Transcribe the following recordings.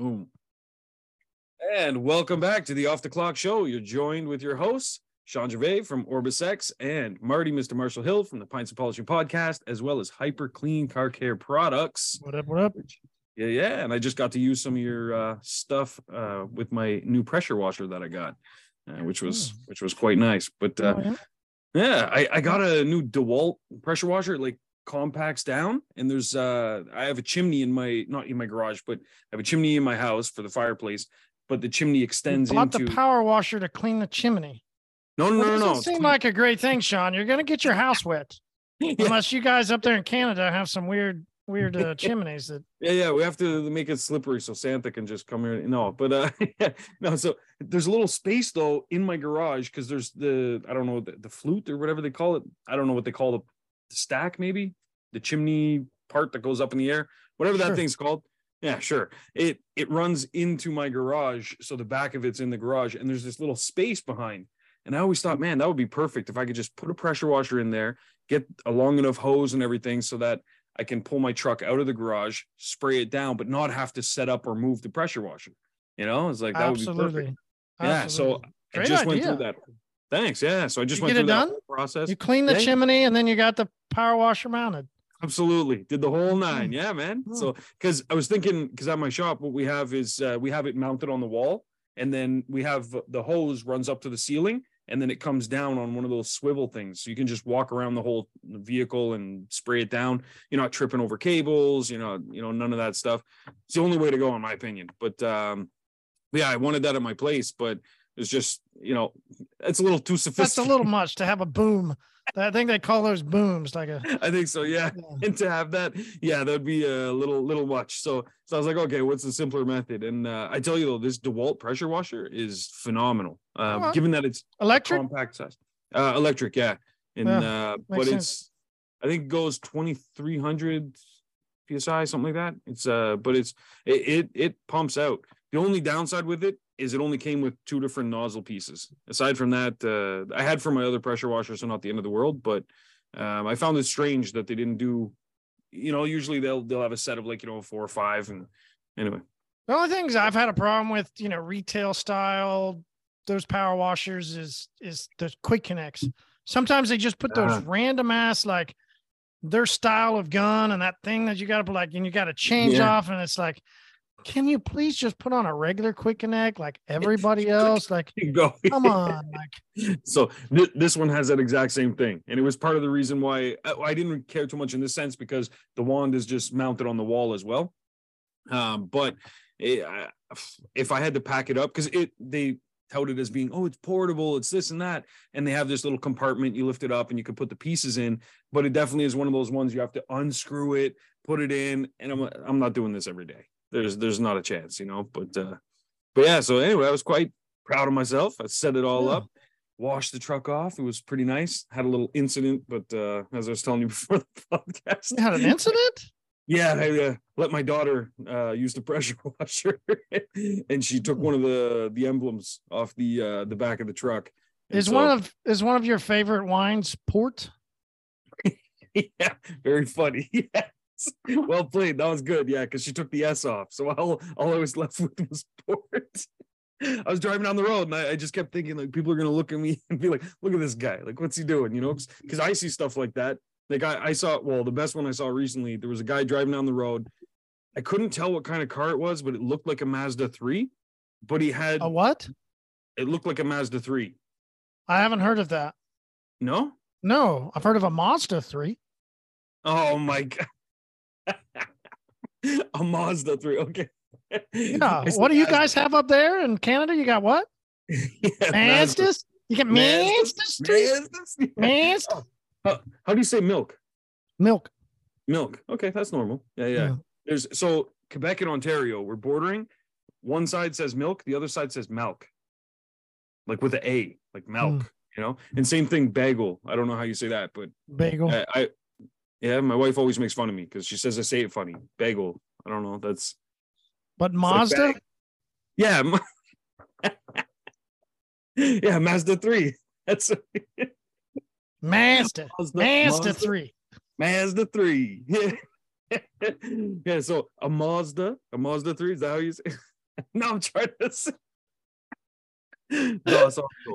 Boom. And welcome back to the Off the Clock Show. You're joined with your hosts, Shawn Gervais from OrbisX and Marty, Mr. Marshall Hill from the Pints and Polishing Podcast, as well as hyperClean Car Care Products. What up? What up? Yeah, yeah. And I just got to use some of your uh, stuff uh, with my new pressure washer that I got, uh, which was Oh. which was quite nice. But uh, Oh, yeah? yeah, I, I got a new DeWalt pressure washer, like compacts down. And there's uh I have a chimney in my not in my garage, but I have a chimney in my house for the fireplace, but the chimney You extends bought into the power washer to clean the chimney. no no That no no. doesn't no. seem like a great thing, Shawn. You're gonna get your house wet yeah, unless you guys up there in Canada have some weird, weird uh, chimneys that. yeah, yeah. We have to make it slippery so Santa can just come here. No, but uh yeah, no, so there's a little space though in my garage because there's the I don't know the, the flute or whatever they call it. I don't know what they call the, the stack, maybe the chimney part that goes up in the air, whatever that thing's called. Yeah, sure. It it runs into my garage, so the back of it's in the garage, and there's this little space behind. And I always thought, man, that would be perfect if I could just put a pressure washer in there, get a long enough hose and everything, so that I can pull my truck out of the garage, spray it down, but not have to set up or move the pressure washer. You know, it's like that would be perfect. Absolutely. Yeah, so Absolutely. I Great just went through that. Thanks. Yeah, so I just You went get through it that done? process. you clean the Yeah. chimney and then you got the power washer mounted. Absolutely. Did the whole nine. Mm. Yeah, man. Mm. So because I was thinking, because at my shop, what we have is uh, we have it mounted on the wall, and then we have the hose runs up to the ceiling, and then it comes down on one of those swivel things. So you can just walk around the whole vehicle and spray it down. You're not tripping over cables, you know, you know, none of that stuff. It's the only way to go, in my opinion. But um, yeah, I wanted that at my place, but it's just, you know, it's a little too sophisticated. That's a little much to have a boom. I think they call those booms, like a. I think so. Yeah. yeah. and to have that, yeah, that would be a little little much. So so I was like, okay, what's the simpler method? And uh, I tell you though, this DeWalt pressure washer is phenomenal. Uh, Alright. given that it's Electric. compact size, uh, electric, yeah, and Yeah, uh, but makes it's. I think it goes twenty three hundred psi, something like that. It's uh, but it's it, it it pumps out. The only downside with it is it only came with two different nozzle pieces. Aside from that, uh, I had for my other pressure washer, so not the end of the world. But um, I found it strange that they didn't do. You know, usually they'll they'll have a set of like you know four or five, and anyway. The only things I've had a problem with, you know, retail style, those power washers is is the quick connects. Sometimes they just put those Uh-huh. random ass like their style of gun and that thing that you got to like and you got to change Yeah. off and it's like, can you please just put on a regular quick connect like everybody else? Like, Go. come on, like so th- this one has that exact same thing and it was part of the reason why I, I didn't care too much in this sense because the wand is just mounted on the wall as well um but it, I- if i had to pack it up because it they touted as being oh it's portable it's this and that and they have this little compartment you lift it up and you can put the pieces in but it definitely is one of those ones you have to unscrew it put it in and i'm i'm not doing this every day there's there's not a chance you know but uh but yeah so anyway i was quite proud of myself i set it all Yeah. up washed the truck off. It was pretty nice. Had a little incident, but uh, as I was telling you before the podcast, you had an incident? yeah, I uh, let my daughter uh, use the pressure washer, and she took one of the the emblems off the uh, the back of the truck. And Is so- one of is one of your favorite wines port? yeah, very funny. Yes. Well played. That was good. Yeah, because she took the S off. So all all I was left with was port. I was driving down the road and I, I just kept thinking like people are gonna look at me and be like, look at this guy. Like, what's he doing? You know, because I see stuff like that. Like I, I saw well, the best one I saw recently, there was a guy driving down the road. I couldn't tell what kind of car it was, but it looked like a Mazda 3. But he had A what? it looked like a Mazda 3. I haven't heard of that. No? No, I've heard of a Mazda 3. Oh my god. a Mazda 3. Okay. Yeah. What do you guys have up there in Canada? You got what? Yeah, Mazda. Mazdas? You got Mazdas. Mazdas? Mazda? How, how do you say milk? Milk. Milk. Okay, that's normal. Yeah, yeah. Yeah. There's so Quebec and Ontario, we're bordering. One side says milk, the other side says milk. Like with an A, like milk, Hmm. you know? And same thing, bagel. I don't know how you say that, but Bagel. I, I yeah, my wife always makes fun of me because she says I say it funny. Bagel. I don't know. That's But like Mazda? bag. yeah. Yeah, Mazda 3. That's Mazda. Mazda, Mazda 3. Mazda 3. Yeah. yeah, so a Mazda, a Mazda 3, is that how you say? no, I'm trying to say. No,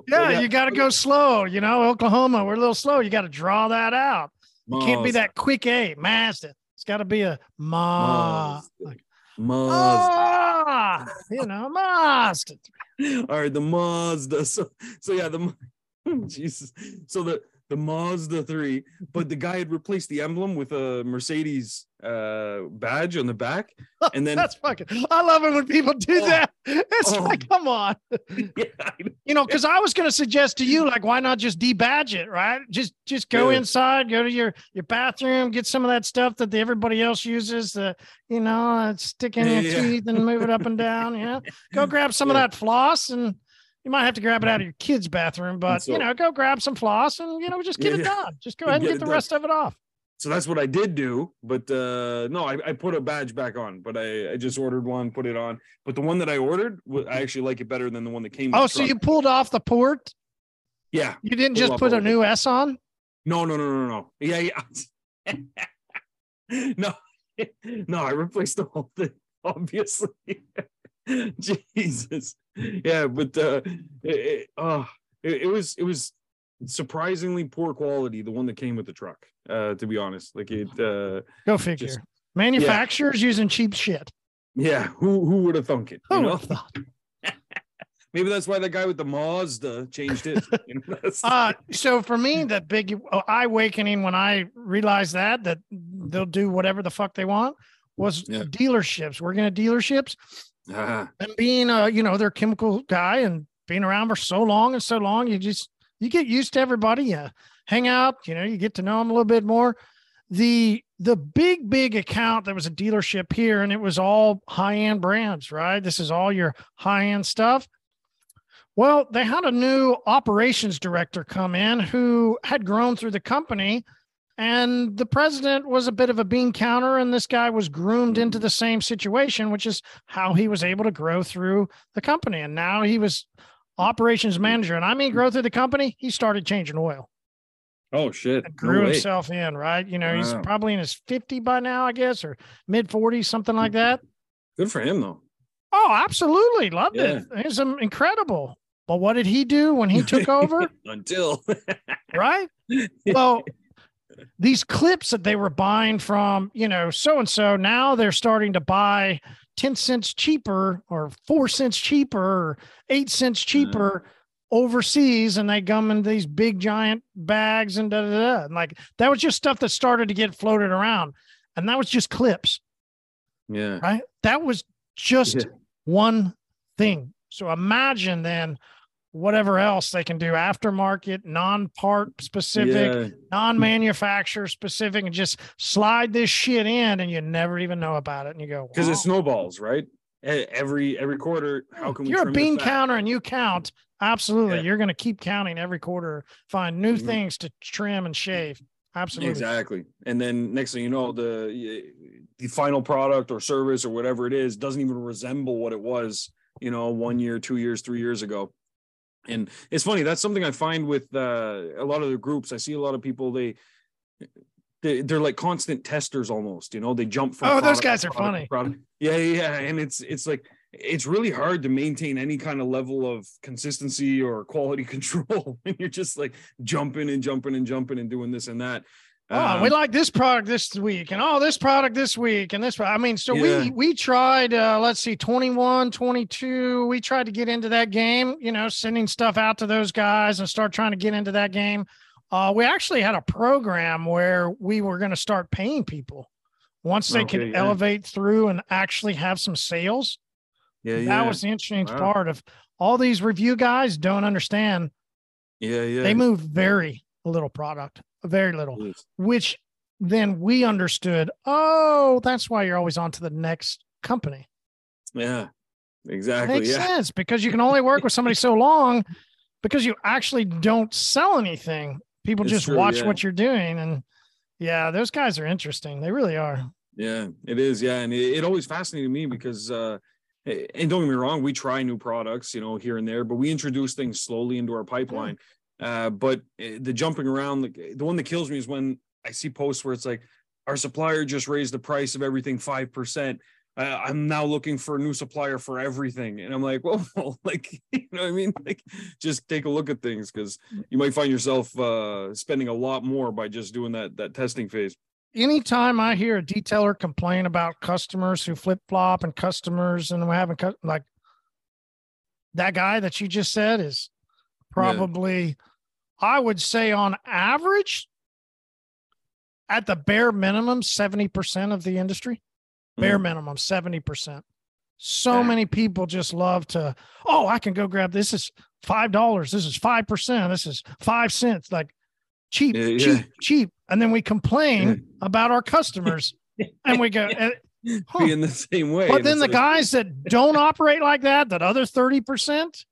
yeah, yeah, you got to go slow. You know, Oklahoma, we're a little slow. You got to draw that out. You can't be that quick A. Mazda. It's got to be a Ma. Mazda. Like, Mazda. Ah, you know, Mazda. All right, the Mazda. So, so yeah, the Jesus. So the the Mazda 3, but the guy had replaced the emblem with a Mercedes uh, badge on the back. And then that's fucking I love it when people do oh, that. It's oh, like, come on. Yeah, you know, because I was gonna suggest to you, like, why not just debadge it, right? Just just go yeah. inside, go to your your bathroom, get some of that stuff that the, everybody else uses, the you know, uh, stick in your yeah. teeth and move it up and down. You know, go grab some of that floss and you might have to grab it out of your kid's bathroom, but so, you know, go grab some floss and you know, just get yeah, it done. Just go ahead and get, get the done. rest of it off. So that's what I did do, but uh no, I, I put a badge back on, but I, I just ordered one, put it on. But the one that I ordered, I actually like it better than the one that came. Oh, so you pulled off the port? Yeah. You didn't just put a new S on? No, no, no, no, no. Yeah, yeah. no, no, I replaced the whole thing, obviously. Jesus. Yeah, but uh it, uh, it, it, was it was surprisingly poor quality, the one that came with the truck, uh, to be honest. Like it uh go figure. Just, Manufacturers yeah. using cheap shit. Yeah, who who would have thunk it? Who you know? Maybe that's why the guy with the Mazda changed it. You know, uh, so for me, the big eye awakening when I realized that that they'll do whatever the fuck they want was yeah. dealerships. Working at dealerships, uh-huh. And being a, you know, their chemical guy and being around for so long and so long, you just you get used to everybody. You hang out, you know, you get to know them a little bit more. The the big, big account that was a dealership here, and it was all high-end brands, right? This is all your high-end stuff. Well, they had a new operations director come in who had grown through the company and the president was a bit of a bean counter, and this guy was groomed into the same situation, which is how he was able to grow through the company. And now he was operations manager. And I mean, grow through the company, he started changing oil. Oh, shit. And grew no himself in, right? You know, wow. he's probably in his 50 by now, I guess, or mid 40s, something like that. Good for him, though. Oh, absolutely. Loved yeah. it. He's um, incredible. But what did he do when he took over? Until. right? Well, these clips that they were buying from, you know, so and so, now they're starting to buy 10 cents cheaper or four cents cheaper or eight cents cheaper mm-hmm. overseas and they come in these big giant bags and da da da. And like that was just stuff that started to get floated around. And that was just clips. Yeah. Right. That was just yeah. one thing. So imagine then whatever else they can do aftermarket non-part specific yeah. non-manufacturer specific and just slide this shit in and you never even know about it and you go because wow. it snowballs right every every quarter how can you're a bean counter and you count absolutely yeah. you're going to keep counting every quarter find new mm-hmm. things to trim and shave absolutely exactly and then next thing you know the the final product or service or whatever it is doesn't even resemble what it was you know one year two years three years ago and it's funny that's something i find with uh, a lot of the groups. I see a lot of people they they, they're like constant testers almost you know they jump from oh those guys are funny. product. yeah yeah. And it's it's like it's really hard to maintain any kind of level of consistency or quality control when you're just like jumping and jumping and jumping and doing this and that Oh, um, we like this product this week, and oh, this product this week, and this. I mean, so yeah. we we tried. Uh, let's see, 21, 22. We tried to get into that game. You know, sending stuff out to those guys and start trying to get into that game. Uh, we actually had a program where we were going to start paying people once they okay, could yeah. elevate through and actually have some sales. Yeah, that yeah. was the interesting wow. part of all these review guys don't understand. Yeah, yeah. They move very little product very little, yes. which then we understood. Oh, that's why you're always on to the next company. Yeah, exactly. Makes yeah. sense because you can only work with somebody so long because you actually don't sell anything. People it's just true, watch yeah. what you're doing. And yeah, those guys are interesting. They really are. Yeah, it is. Yeah. And it, it always fascinated me because, uh, and don't get me wrong, we try new products, you know, here and there, but we introduce things slowly into our pipeline. Uh, but eh, the jumping around, the, the one that kills me is when I see posts where it's like, our supplier just raised the price of everything 5%. Uh, I'm now looking for a new supplier for everything. And I'm like, well, like, you know I mean? Like, just take a look at things because you might find yourself uh, spending a lot more by just doing that that testing phase. Anytime I hear a detailer complain about customers who flip flop and customers and we're having like that guy that you just said is probably, yeah. I would say on average, at the bare minimum, 70% of the industry, bare mm. minimum, 70%. So many people just love to, oh, I can go grab this is five dollars, this is five percent, this is five cents, like cheap, yeah, cheap, yeah. cheap. And then we complain yeah. about our customers and we go huh. be in the same way. But then the like, guys that don't operate like that, that other 30%, percent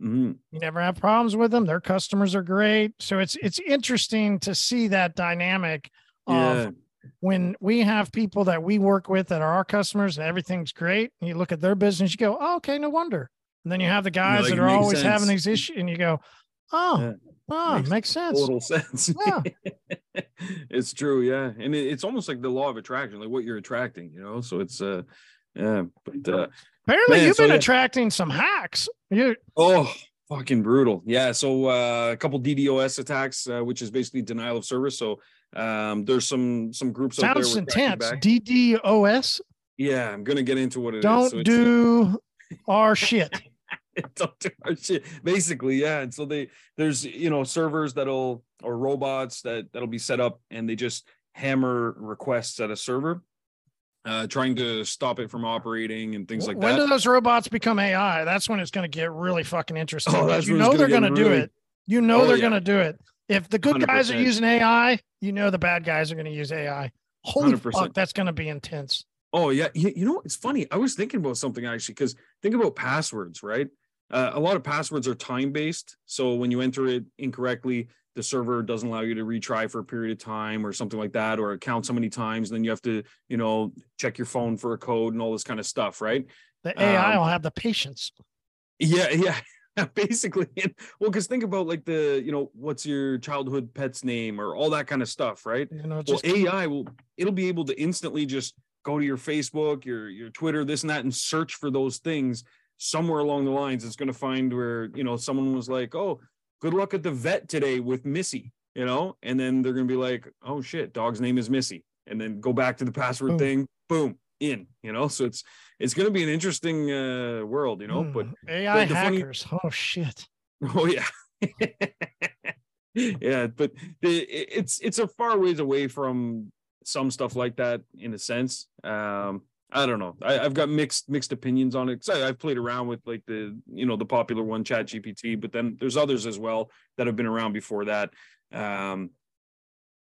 mm-hmm. you never have problems with them. Their customers are great. So it's it's interesting to see that dynamic of when we have people that we work with that are our customers and everything's great, and you look at their business, you go, oh, okay, no wonder. And then you have the guys that are always sense. having these issues, and you go, oh, yeah. oh, makes, makes sense. Total sense. Yeah. it's true, yeah, and it, it's almost like the law of attraction, like what you're attracting, you know. So it's uh, yeah, but uh, apparently man, you've so been yeah. attracting some hacks. You oh, fucking brutal, yeah. So uh, a couple DDoS attacks, uh, which is basically denial of service. So um, there's some some groups sounds intense. DDoS. Yeah, I'm gonna get into what it Don't is. so do our shit. Don't do our shit. Basically, yeah. And so they there's you know servers that'll or robots that that'll be set up and they just hammer requests at a server uh, trying to stop it from operating and things like when that. When do those robots become AI? That's when it's going to get really fucking interesting. Oh, you know they're going to do it. You know oh, they're yeah. going to do it. If the good 100%. guys are using AI, you know the bad guys are going to use AI. Holy 100%. fuck, that's going to be intense. Oh yeah, you, you know it's funny. I was thinking about something actually because think about passwords, right? Uh, a lot of passwords are time based, so when you enter it incorrectly, the server doesn't allow you to retry for a period of time or something like that, or count so many times. Then you have to, you know, check your phone for a code and all this kind of stuff, right? The AI um, will have the patience. Yeah, yeah. basically well because think about like the you know what's your childhood pet's name or all that kind of stuff right you know well ai will it'll be able to instantly just go to your facebook your your twitter this and that and search for those things somewhere along the lines it's going to find where you know someone was like oh good luck at the vet today with missy you know? And then they're going to be like oh shit dog's name is missy. And then go back to the password boom. thing boom in you know? So it's it's going to be an interesting uh world you know? Mm, but ai the hackers. Funny... oh shit. Oh yeah. Yeah but the, it's it's a far ways away from some stuff like that in a sense. Um I don't know. I, have got mixed mixed opinions on it. I, have played around with like the you know the popular one, Chat GPT, but then there's others as well that have been around before that. Um,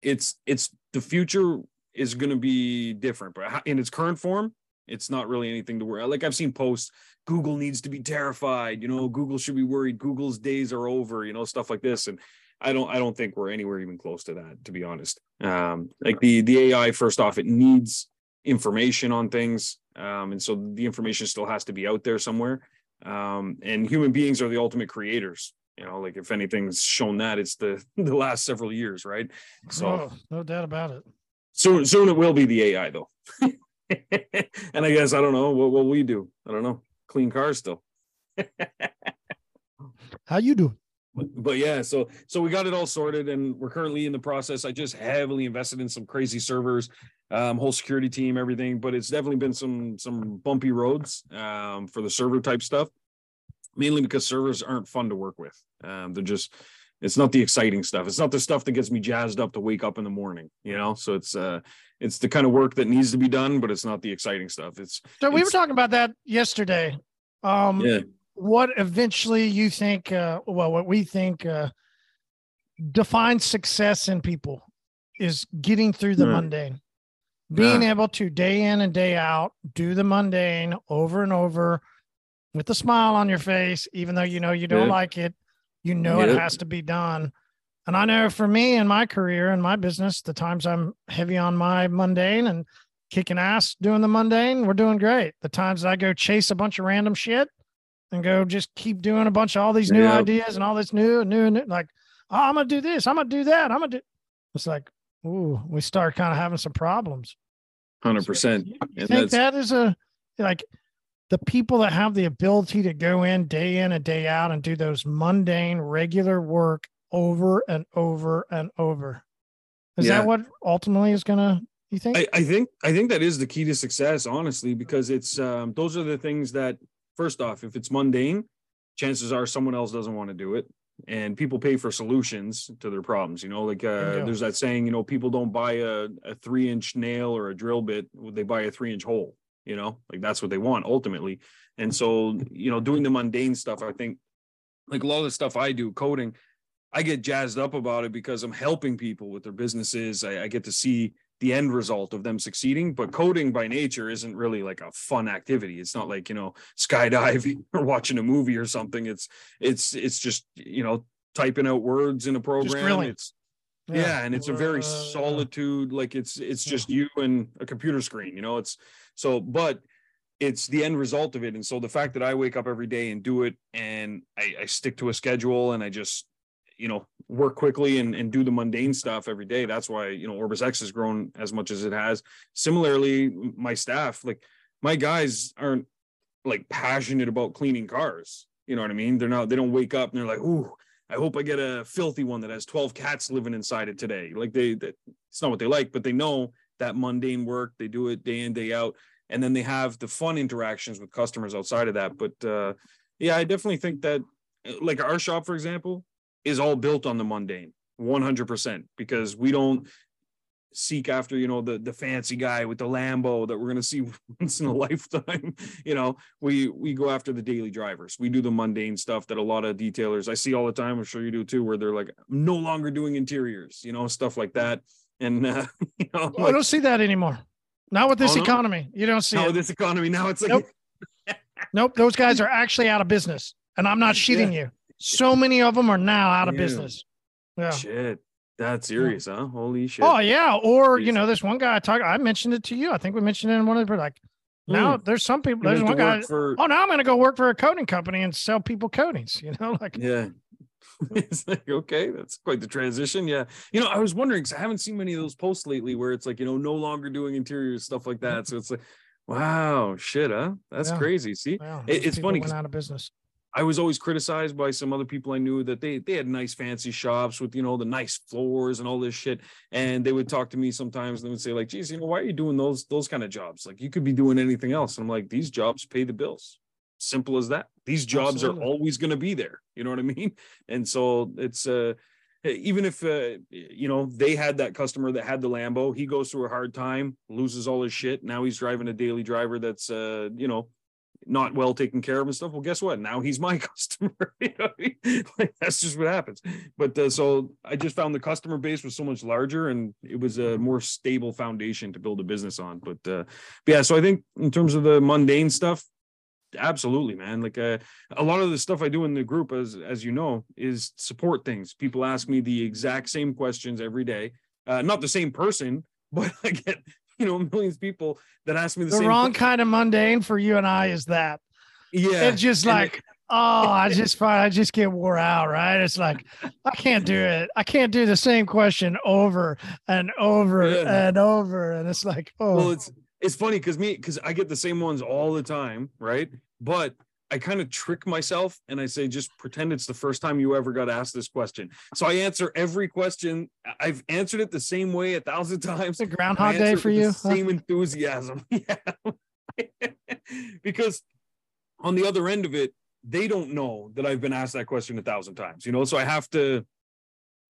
it's it's the future is going to be different, but in its current form, it's not really anything to worry. Like I've seen posts, Google needs to be terrified. You know, Google should be worried. Google's days are over. You know, stuff like this, and I don't I don't think we're anywhere even close to that, to be honest. Um, like the the AI, first off, it needs information on things, um, and so the information still has to be out there somewhere. Um, and human beings are the ultimate creators you know like if anything's shown that it's the the last several years right so oh, no doubt about it Soon, soon it will be the AI though. and I guess I don't know what will we do. I don't know. Clean cars still. How you do? But, but, yeah, so so we got it all sorted, and we're currently in the process. I just heavily invested in some crazy servers, um, whole security team, everything. But it's definitely been some some bumpy roads um, for the server type stuff, mainly because servers aren't fun to work with. Um, they're just it's not the exciting stuff. It's not the stuff that gets me jazzed up to wake up in the morning, you know? So it's uh it's the kind of work that needs to be done, but it's not the exciting stuff. It's So we were talking about that yesterday. Um yeah. what eventually you think uh well what we think uh defines success in people is getting through the mundane. Being yeah. able to day in and day out do the mundane over and over with a smile on your face, even though you know you don't yeah. like it you know it has to be done. And I know for me in my career and my business, the times I'm heavy on my mundane and kicking ass doing the mundane, we're doing great. The times that I go chase a bunch of random shit and go just keep doing a bunch of all these new ideas and all this new and new and new, like, oh, I'm gonna do this, I'm gonna do that, I'm gonna do. It's like, ooh, we start kind of having some problems. Hundred percent. You think that is a like the people that have the ability to go in day in and day out and do those mundane, regular work over and over and over. Is yeah. that what ultimately is gonna you think? I, I, think I think that is the key to success, honestly, because it's um, those are the things that first off, if it's mundane, chances are someone else doesn't want to do it. And people pay for solutions to their problems. You know, like uh, there's that saying, you know, people don't buy a, a three inch nail or a drill bit, they buy a three inch hole, you know, like that's what they want ultimately. And so, you know, doing the mundane stuff, I think like a lot of the stuff I do, coding, I get jazzed up about it because I'm helping people with their businesses. I, I, get to see the end result of them succeeding. But coding by nature isn't really like a fun activity. It's not like you know skydiving or watching a movie or something. It's it's it's just you know typing out words in a program. It's yeah. yeah. and it's a very solitude. Like it's it's just you and a computer screen. You know, it's so but it's the end result of it. And so the fact that I wake up every day and do it and I, I stick to a schedule and I just you know work quickly and, and do the mundane stuff every day. That's why you know OrbisX has grown as much as it has. Similarly my staff like my guys aren't like passionate about cleaning cars. You know what i mean? They're not they don't wake up and they're like ooh i hope i get a filthy one that has 12 cats living inside it today. Like they that it's not what they like but they know that mundane work they do it day in day out and then they have the fun interactions with customers outside of that. But uh yeah i definitely think that like our shop for example is all built on the mundane 100% because we don't seek after you know the the fancy guy with the lambo that we're going to see once in a lifetime you know? We we go after the daily drivers. We do the mundane stuff that a lot of detailers i see all the time i'm sure you do too where they're like I'm no longer doing interiors you know stuff like that. And uh, you know like, i don't see that anymore. Not with this oh, economy. You don't see not it. with this economy. Now it's like nope. nope. Those guys are actually out of business and i'm not shitting yeah. you so many of them are now out of business. Yeah. Shit. That's serious, huh? Holy shit. Oh yeah. Or you know, this one guy I talked I mentioned it to you. I think we mentioned it in one of the like now mm. there's some people there's one guy for... oh now I'm gonna go work for a coding company and sell people coatings, you know, like yeah. it's like okay, that's quite the transition. Yeah, you know, I was wondering because I haven't seen many of those posts lately where it's like you know no longer doing interiors stuff like that. So it's like, wow, shit, huh? That's yeah. crazy. See, yeah, it, it's funny. Went out of business. I was always criticized by some other people I knew that they they had nice fancy shops with you know the nice floors and all this shit, and they would talk to me sometimes and they would say like, "Geez, you know, why are you doing those those kind of jobs? Like you could be doing anything else." And I'm like, "These jobs pay the bills. Simple as that. These jobs Absolutely. are always going to be there. You know what I mean?" And so it's uh even if uh, you know they had that customer that had the Lambo, he goes through a hard time, loses all his shit. Now he's driving a daily driver that's uh, you know not well taken care of and stuff. Well, guess what? Now he's my customer. like that's just what happens. But uh, so I just found the customer base was so much larger, and it was a more stable foundation to build a business on. But, uh, but yeah, so I think in terms of the mundane stuff, absolutely, man. Like uh, a lot of the stuff I do in the group, as as you know, is support things. People ask me the exact same questions every day. Uh, not the same person, but I get you know millions of people that ask me the, the wrong question. kind of mundane for you and I is that. Yeah, it's just like. It, oh, I just find I just get wore out, right? It's like I can't do it. I can't do the same question over and over yeah. and over, and it's like, oh, well, it's it's funny because me because I get the same ones all the time, right? But I kind of trick myself and I say, just pretend it's the first time you ever got asked this question. So I answer every question. I've answered it the same way a thousand times. It's a groundhog day for you. Same enthusiasm. Yeah. because on the other end of it, they don't know that I've been asked that question a thousand times, you know? So I have to,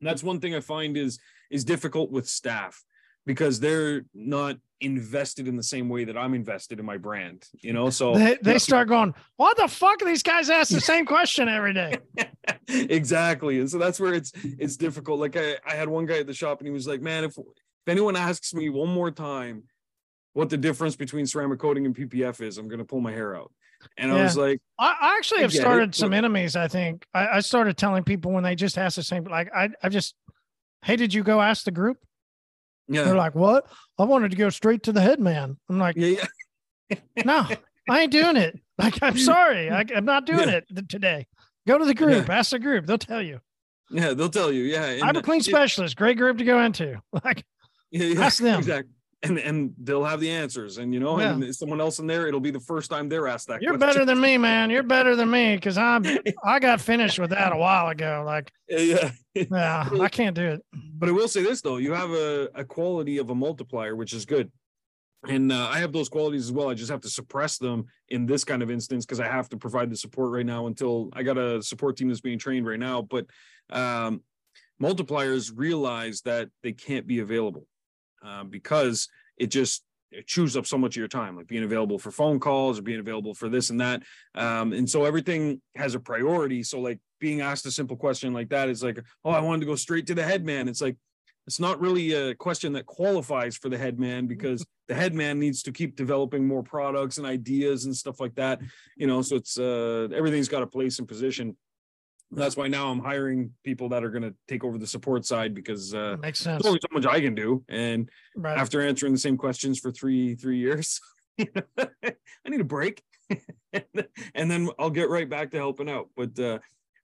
that's one thing I find is, is difficult with staff because they're not invested in the same way that I'm invested in my brand, you know. So they, they start going, What the fuck are these guys ask the same question every day? exactly. And so that's where it's it's difficult. Like I, I had one guy at the shop and he was like, Man, if if anyone asks me one more time what the difference between ceramic coating and PPF is, I'm gonna pull my hair out. And yeah. I was like, I, I actually have started it. some enemies. I think I, I, started telling people when they just ask the same, like I, I just, hey, did you go ask the group? Yeah. They're like, what? I wanted to go straight to the head man. I'm like, yeah, yeah. no, I ain't doing it. Like, I'm sorry. I, am not doing yeah. it today. Go to the group, ask the group. They'll tell you. Yeah, they'll tell you. Yeah. I'm a clean specialist. Great group to go into. Like, Ask them. Exactly. And, and they'll have the answers. And you know, yeah. and someone else in there, it'll be the first time they're asked that. You're question. better than me, man. You're better than me because I'm I got finished with that a while ago. Like, yeah, yeah, I can't do it. But I will say this though, you have a, a quality of a multiplier, which is good and uh, I have those qualities as well. I just have to suppress them in this kind of instance because I have to provide the support right now until I got a support team that's being trained right now. But um, multipliers realize that they can't be available uh, because it just it chews up so much of your time, like being available for phone calls or being available for this and that. Um, and so everything has a priority. So like being asked a simple question like that is like, oh, I wanted to go straight to the head man. It's like it's not really a question that qualifies for the head man because the head man needs to keep developing more products and ideas and stuff like that you know so it's uh everything's got a place and position that's why now i'm hiring people that are going to take over the support side because uh makes sense there's only so much i can do and right. after answering the same questions for three three years i need a break and then i'll get right back to helping out but uh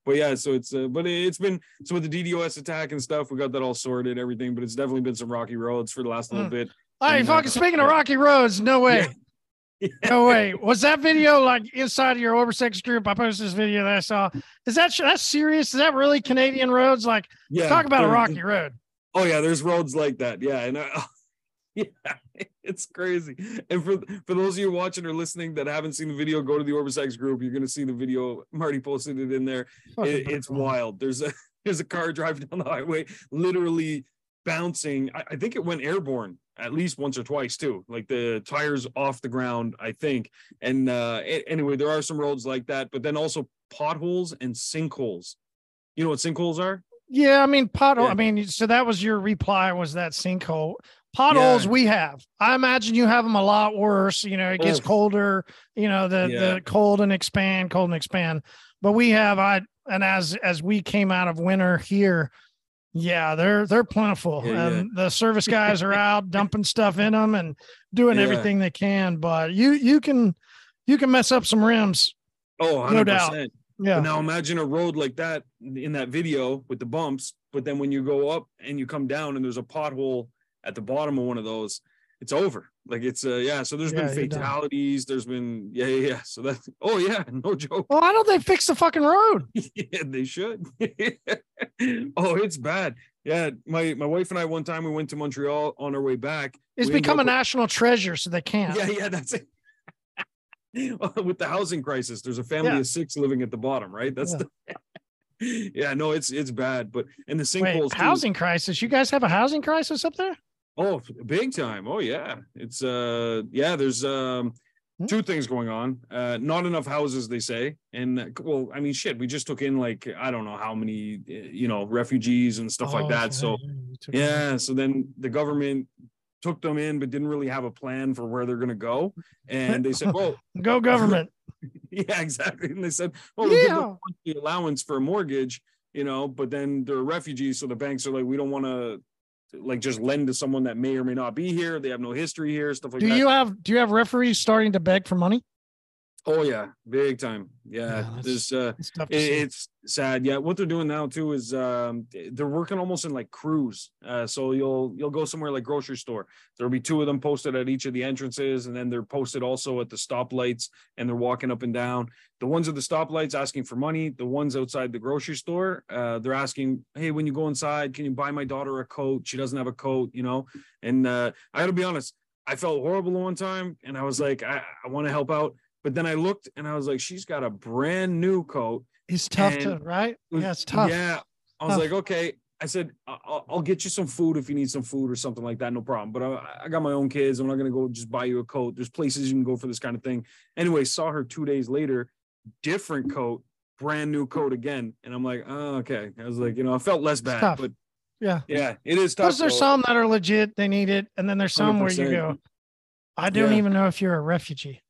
but yeah, so it's uh, but it's been so with the DDoS attack and stuff, we got that all sorted, everything. But it's definitely been some rocky roads for the last little mm. bit. All right, fucking uh, speaking of rocky roads, no way. No way. Was that video like inside of your OrbisX group? I posted this video that I saw. Is that that's serious? Is that really Canadian roads? Like, yeah, talk about a rocky road. Oh yeah, there's roads like that. Yeah, and I, uh, yeah, it's crazy. And for for those of you watching or listening that haven't seen the video, go to the OrbisX group. You're gonna see the video. Marty posted it in there. It, it's wild. There's a there's a car driving down the highway, literally bouncing. I, I, think it went airborne at least once or twice too. Like the tires off the ground, I think. And uh anyway, there are some roads like that, but then also potholes and sinkholes. You know what sinkholes are? Yeah, I mean pothole. Yeah. I mean, so that was your reply was that sinkhole potholes yeah. we have i imagine you have them a lot worse you know it gets colder you know the yeah. the cold and expand cold and expand but we have i and as as we came out of winter here yeah they're they're plentiful yeah, and the service guys are out dumping stuff in them and doing everything they can but you you can you can mess up some rims oh 100%. no doubt yeah but now imagine a road like that in that video with the bumps but then when you go up and you come down and there's a pothole at the bottom of one of those, it's over. Like it's uh yeah. So there's yeah, been fatalities. There's been yeah, yeah yeah. So that's oh yeah, no joke. Well, why don't they fix the fucking road? yeah, they should. oh, it's bad. Yeah, my my wife and I one time we went to Montreal on our way back. It's we become a national treasure, so they can't. Yeah, yeah, that's it. With the housing crisis, there's a family yeah. of six living at the bottom, right? That's yeah. the yeah, no, it's it's bad. But in the sinkholes, housing crisis. You guys have a housing crisis up there? Oh, big time. Oh yeah. It's uh yeah, there's um hmm. two things going on. Uh not enough houses, they say. And uh, well, I mean shit, we just took in like I don't know how many uh, you know, refugees and stuff oh, like that. So yeah, so then the government took them in but didn't really have a plan for where they're going to go and they said well go government yeah exactly and they said well we yeah. the allowance for a mortgage you know but then they're refugees so the banks are like we don't want to like just lend to someone that may or may not be here. They have no history here, stuff like do that. Do you have do you have referees starting to beg for money? Oh yeah, big time. Yeah, yeah there's uh, it's, it, it's, sad. Yeah, what they're doing now too is um, they're working almost in like crews. Uh, so you'll you'll go somewhere like grocery store. There'll be two of them posted at each of the entrances, and then they're posted also at the stoplights, and they're walking up and down. The ones at the stoplights asking for money. The ones outside the grocery store, uh, they're asking, "Hey, when you go inside, can you buy my daughter a coat? She doesn't have a coat, you know." And uh, I got to be honest, I felt horrible one time, and I was like, I, I want to help out but then I looked and I was like, she's got a brand new coat. It's tough to, right? Yeah, it's tough. Yeah. I was tough. like, okay. I said, I'll, I'll, get you some food if you need some food or something like that. No problem. But I, I got my own kids. I'm not going to go just buy you a coat. There's places you can go for this kind of thing. Anyway, saw her two days later, different coat, brand new coat again. And I'm like, oh, okay. I was like, you know, I felt less bad, but yeah, yeah, it is tough. Because there's some that are legit, they need it. And then there's some 100%. where you go, I don't yeah. even know if you're a refugee.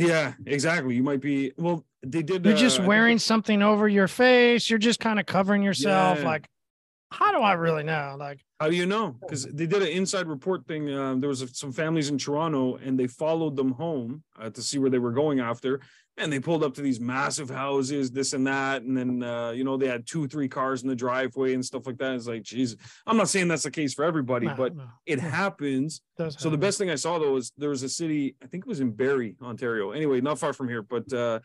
Yeah, exactly. You might be well. They did. You're uh, just wearing something over your face. You're just kind of covering yourself. Yeah. Like, how do I really know? Like, how do you know? Because they did an inside report thing. Um, there was some families in Toronto, and they followed them home uh, to see where they were going after. And they pulled up to these massive houses, this and that, and then uh, you know they had two, three cars in the driveway and stuff like that. It's like, geez, I'm not saying that's the case for everybody, no, but no. it happens. It so happen. the best thing I saw though was there was a city, I think it was in Barrie, Ontario. Anyway, not far from here, but uh,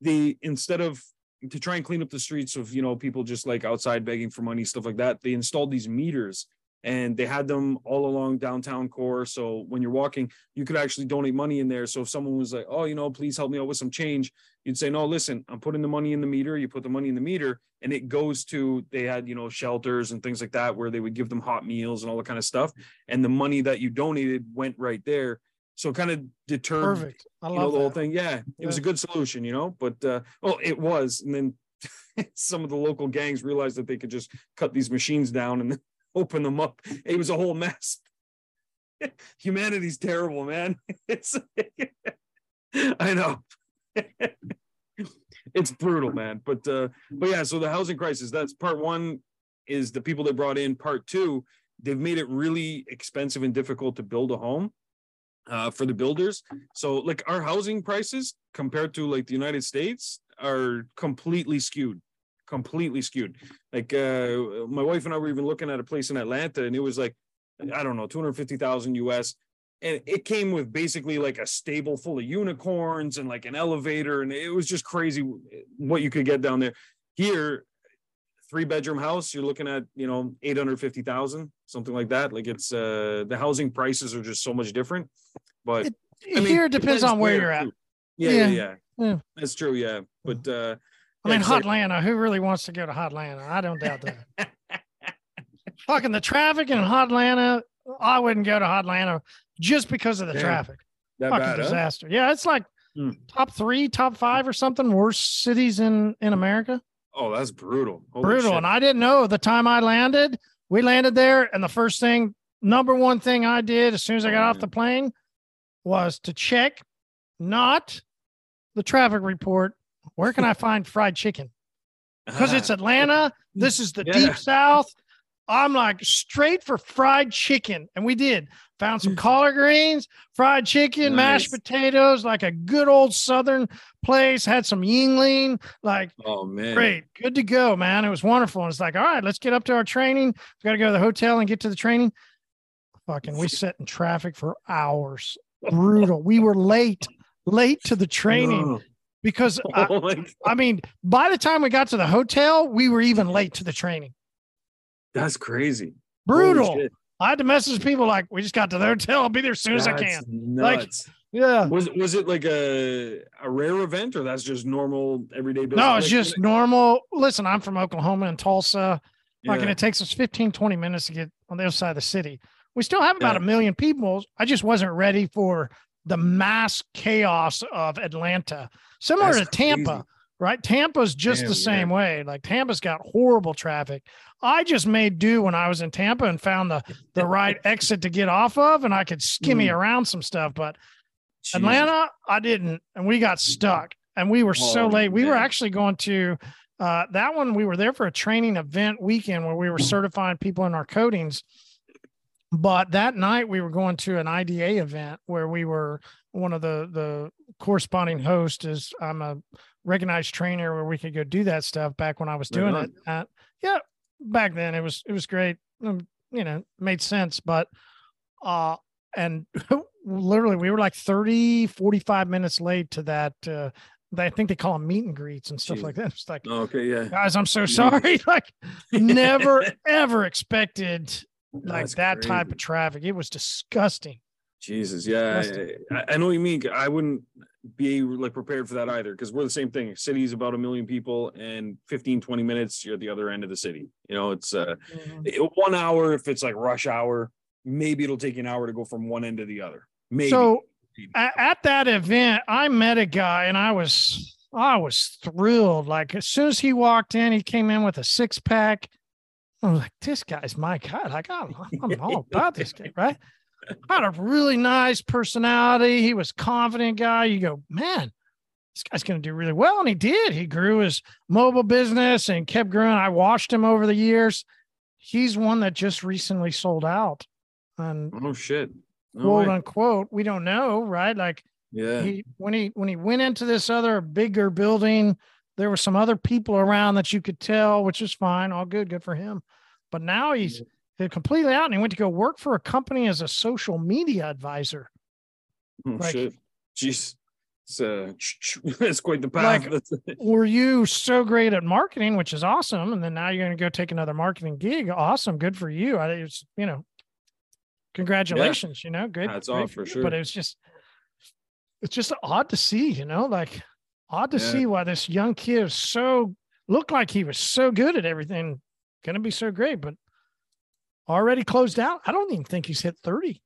the instead of to try and clean up the streets of you know people just like outside begging for money, stuff like that, they installed these meters and they had them all along downtown core. So when you're walking you could actually donate money in there. So if someone was like oh you know please help me out with some change you'd say no listen i'm putting the money in the meter. You put the money in the meter and it goes to they had you know shelters and things like that where they would give them hot meals and all that kind of stuff. And the money that you donated went right there. So kind of deterred Perfect. I love you know, the whole thing. Yeah it yeah. was a good solution you know but uh well it was. And then some of the local gangs realized that they could just cut these machines down and open them up. It was a whole mess. Humanity's terrible, man. It's I know. it's brutal, man. But uh, but yeah, so the housing crisis, that's part one is the people they brought in. Part two, they've made it really expensive and difficult to build a home uh, for the builders. So like our housing prices compared to like the United States are completely skewed completely skewed. Like uh, my wife and I were even looking at a place in Atlanta, and it was like, I don't know, two hundred fifty thousand US, and it came with basically like a stable full of unicorns and like an elevator, and it was just crazy what you could get down there. Here, three bedroom house, you're looking at you know eight hundred fifty thousand, something like that. Like it's uh, the housing prices are just so much different. But it, I mean, here it depends, depends on where, where you're at. Yeah, yeah, yeah, yeah, That's true. Yeah, but uh, I mean, Hot Atlanta. Who really wants to go to Hot Atlanta? I don't doubt that. Fucking the traffic in Hot Atlanta. I wouldn't go to Hot Atlanta just because of the Damn. traffic. That Fucking bad, disaster. Huh? Yeah, it's like hmm. top three, top five, or something worst cities in in America. Oh, that's brutal. Holy brutal. Shit. And I didn't know the time I landed. We landed there, and the first thing, number one thing I did as soon as I got oh, off man. the plane was to check not the traffic report, where can I find fried chicken? Because it's uh, Atlanta. This is the yeah. deep south. I'm like straight for fried chicken. And we did. Found some hmm. collard greens, fried chicken, nice. mashed potatoes, like a good old southern place. Had some Yuengling. Like, oh man. Great. Good to go, man. It was wonderful. And it's like, all right, let's get up to our training. We got to go to the hotel and get to the training. Fucking we sat in traffic for hours. Brutal. we were late, late to the training because oh I, I, mean, by the time we got to the hotel, we were even late to the training. That's crazy. Brutal. I had to message people like, "We just got to the hotel. I'll be there as soon that's as I can." Nuts. Like, yeah. Was was it like a a rare event or that's just normal everyday business? No, it's just normal. Listen, I'm from Oklahoma and Tulsa. Yeah. Like, and it takes us 15, 20 minutes to get on the other side of the city. We still have about yeah. a million people. I just wasn't ready for the mass chaos of Atlanta, similar That's to Tampa, crazy. right? Tampa's just Damn, the same yeah. way. Like Tampa's got horrible traffic. I just made do when I was in Tampa and found the the right exit to get off of, and I could skimmy mm. around some stuff. But Jeez. Atlanta, I didn't, and we got stuck, and we were oh, so late. We were actually going to. Uh, that one we were there for a training event weekend where we were certifying people in our coatings but that night we were going to an IDA event where we were one of the the corresponding hosts is I'm a recognized trainer where we could go do that stuff back when I was doing it. Uh, yeah, back then it was it was great. Um, you know, made sense, but uh and literally we were like 30 45 minutes late to that uh I think they call them meet and greets and stuff Jeez. like that. It's like, okay, yeah, guys, I'm so sorry. like, never ever expected like That's that crazy. type of traffic. It was disgusting. Jesus, yeah, I, I, know what you mean. I wouldn't be like prepared for that either because we're the same thing. City's about a million people, and 15, 20 minutes, you're at the other end of the city. You know, it's uh, mm-hmm. one hour if it's like rush hour. Maybe it'll take an hour to go from one end to the other. Maybe. So at that event, I met a guy, and I was I was thrilled. Like as soon as he walked in, he came in with a six pack I'm like, this guy's my guy. Like, I'm, I'm all about this guy, right? Had a really nice personality. He was confident guy. You go, man, this guy's going to do really well. And he did. He grew his mobile business and kept growing. I watched him over the years. He's one that just recently sold out. And oh shit. quote unquote, we don't know, right? Like Yeah. He when he when he went into this other bigger building, there were some other people around that you could tell, which is fine, all good, good for him. But now he's completely out and he went to go work for a company as a social media advisor. Oh like, shit. Jeez. It's, uh, it's quite the path. Like, were you so great at marketing, which is awesome, and then now you're going to go take another marketing gig? Awesome, good for you. I it's you know, congratulations. Yeah. You know, good. That's all for sure. But it was just, it's just odd to see. You know, like odd to yeah. see why this young kid is so looked like he was so good at everything, going to be so great, but already closed out. I don't even think he's hit thirty.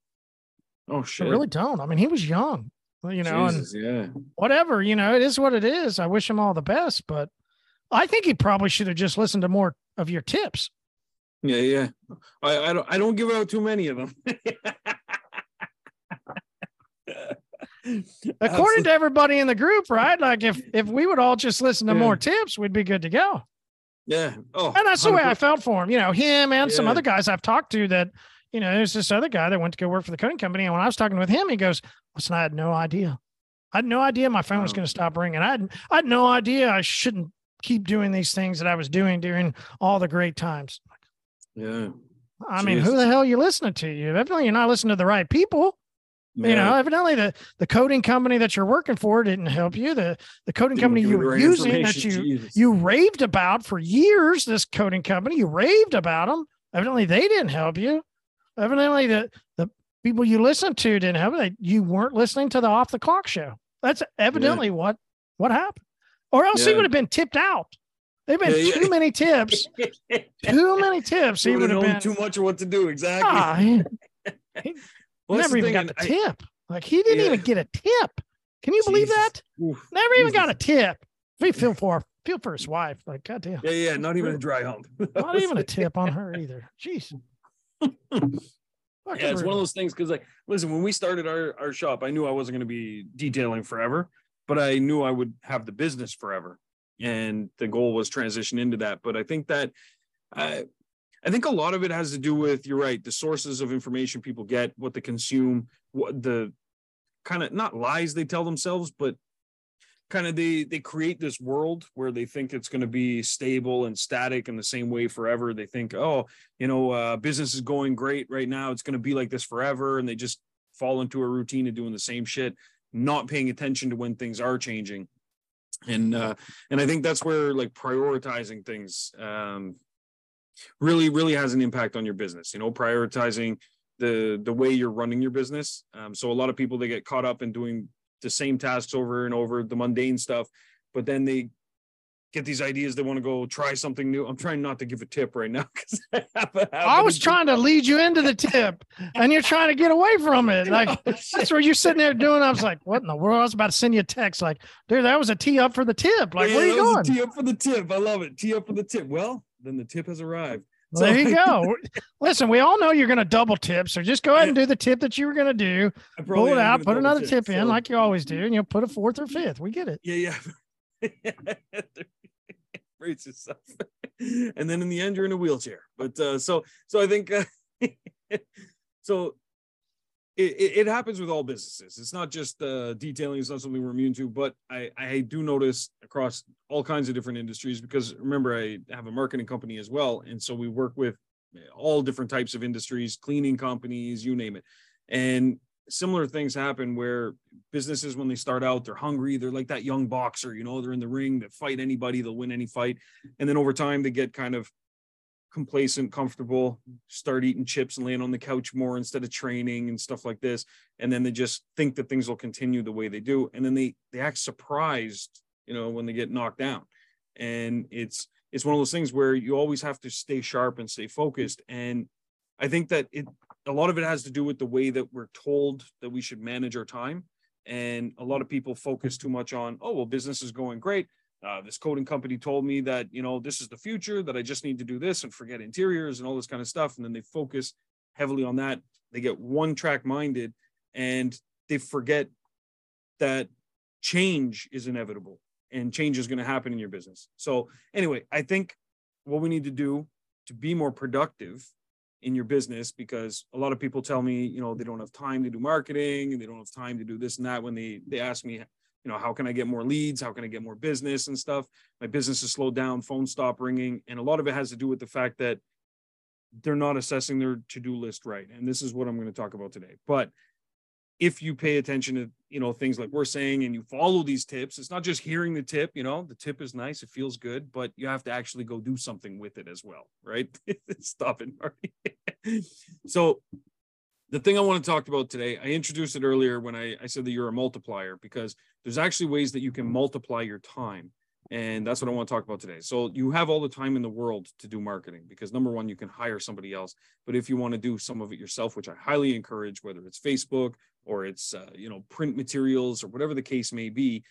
Oh shit! I really don't. I mean, he was young you know, Jesus, and yeah, whatever, you know, it is what it is. I wish him all the best, but I think he probably should have just listened to more of your tips. Yeah, yeah. I, I don't I don't give out too many of them. According Absolutely. to everybody in the group, right? Like if if we would all just listen to yeah. more tips, we'd be good to go. Yeah. Oh, and that's 100%. the way I felt for him. You know, him and yeah. some other guys I've talked to that, you know, there's this other guy that went to go work for the coating company. And when I was talking with him, he goes, Listen, I had no idea. I had no idea my phone was going to stop ringing. I had, I had no idea I shouldn't keep doing these things that I was doing during all the great times. Yeah. I Jeez. mean, who the hell are you listening to? You evidently you're not listening to the right people. Yeah. You know, evidently the the coating company that you're working for didn't help you. The the coating didn't company you were using that you Jesus. you raved about for years. This coating company you raved about them. Evidently they didn't help you. Evidently the the people you listened to didn't have it. You weren't listening to the off the clock show. That's evidently yeah. what what happened. Or else yeah. he would have been tipped out. They've been yeah, too many tips. too many tips. He would have been too much of what to do. Exactly. Ah, he, he well, never even got the I, tip. Like he didn't even get a tip. Can you Jesus. believe that? Oof, never even got a tip. We feel for feel for his wife. Like goddamn. Yeah, yeah. Not even a dry hump. not even a tip on her either. Jeez yeah, it's one of those things because like listen, when we started our our shop, I knew I wasn't going to be detailing forever, but I knew I would have the business forever. And the goal was transition into that. But I think that I I think a lot of it has to do with you're right, the sources of information people get, what they consume, what the kind of not lies they tell themselves, but kind of they they create this world where they think it's going to be stable and static in the same way forever. They think oh you know uh, business is going great right now. It's going to be like this forever and they just fall into a routine of doing the same shit not paying attention to when things are changing. And uh and i think that's where like prioritizing things um really really has an impact on your business you know prioritizing the the way you're running your business um so a lot of people they get caught up in doing the same tasks over and over, the mundane stuff, but then they get these ideas they want to go try something new. I'm trying not to give a tip right now because I, I, was trying to lead you into the tip and you're trying to get away from it. Like that's where you're sitting there doing. I was like, what in the world? I was about to send you a text like, dude, that was a tee up for the tip. Like, yeah, where are you going? tee up for the tip. I love it. Tee up for the tip. Well, then the tip has arrived. So, there you go. Listen, we all know you're going to double tip, so just go ahead and do the tip that you were going to do. Pull it out, put another tip, tip in, so. like you always do, and you'll put a fourth or fifth. We get it. Yeah, yeah. Brace yourself, and then in the end, you're in a wheelchair. But uh, so, so I think, uh, so it, it, happens with all businesses. It's not just uh, detailing; it's not something we're immune to. But I, I do notice across all kinds of different industries because remember I have a marketing company as well, and so we work with all different types of industries, cleaning companies, you name it, and similar things happen where businesses when they start out they're hungry they're like that young boxer you know they're in the ring they fight anybody they'll win any fight and then over time they get kind of complacent, comfortable, start eating chips and laying on the couch more instead of training and stuff like this. And then they just think that things will continue the way they do. And then they they act surprised, you know, when they get knocked down. And it's it's one of those things where you always have to stay sharp and stay focused. And I think that it a lot of it has to do with the way that we're told that we should manage our time. And a lot of people focus too much on, oh, well, business is going great uh, this coating company told me that you know this is the future that i just need to do this and forget interiors and all this kind of stuff and then they focus heavily on that. They get one track minded and they forget that change is inevitable and change is going to happen in your business. So anyway i think what we need to do to be more productive in your business because a lot of people tell me, you know, they don't have time to do marketing and they don't have time to do this and that when they they ask me, you know, how can I get more leads? How can I get more business and stuff? My business has slowed down, phone stop ringing, and a lot of it has to do with the fact that they're not assessing their to-do list right. And this is what I'm going to talk about today. But if you pay attention to you know things like we're saying and you follow these tips it's not just hearing the tip you know the tip is nice it feels good but you have to actually go do something with it as well right stop it marty so the thing i want to talk about today i introduced it earlier when I, I said that you're a multiplier because there's actually ways that you can multiply your time and that's what I want to talk about today. So you have all the time in the world to do marketing because number one, you can hire somebody else. But if you want to do some of it yourself, which I highly encourage, whether it's Facebook or it's uh, you know print materials or whatever the case may be,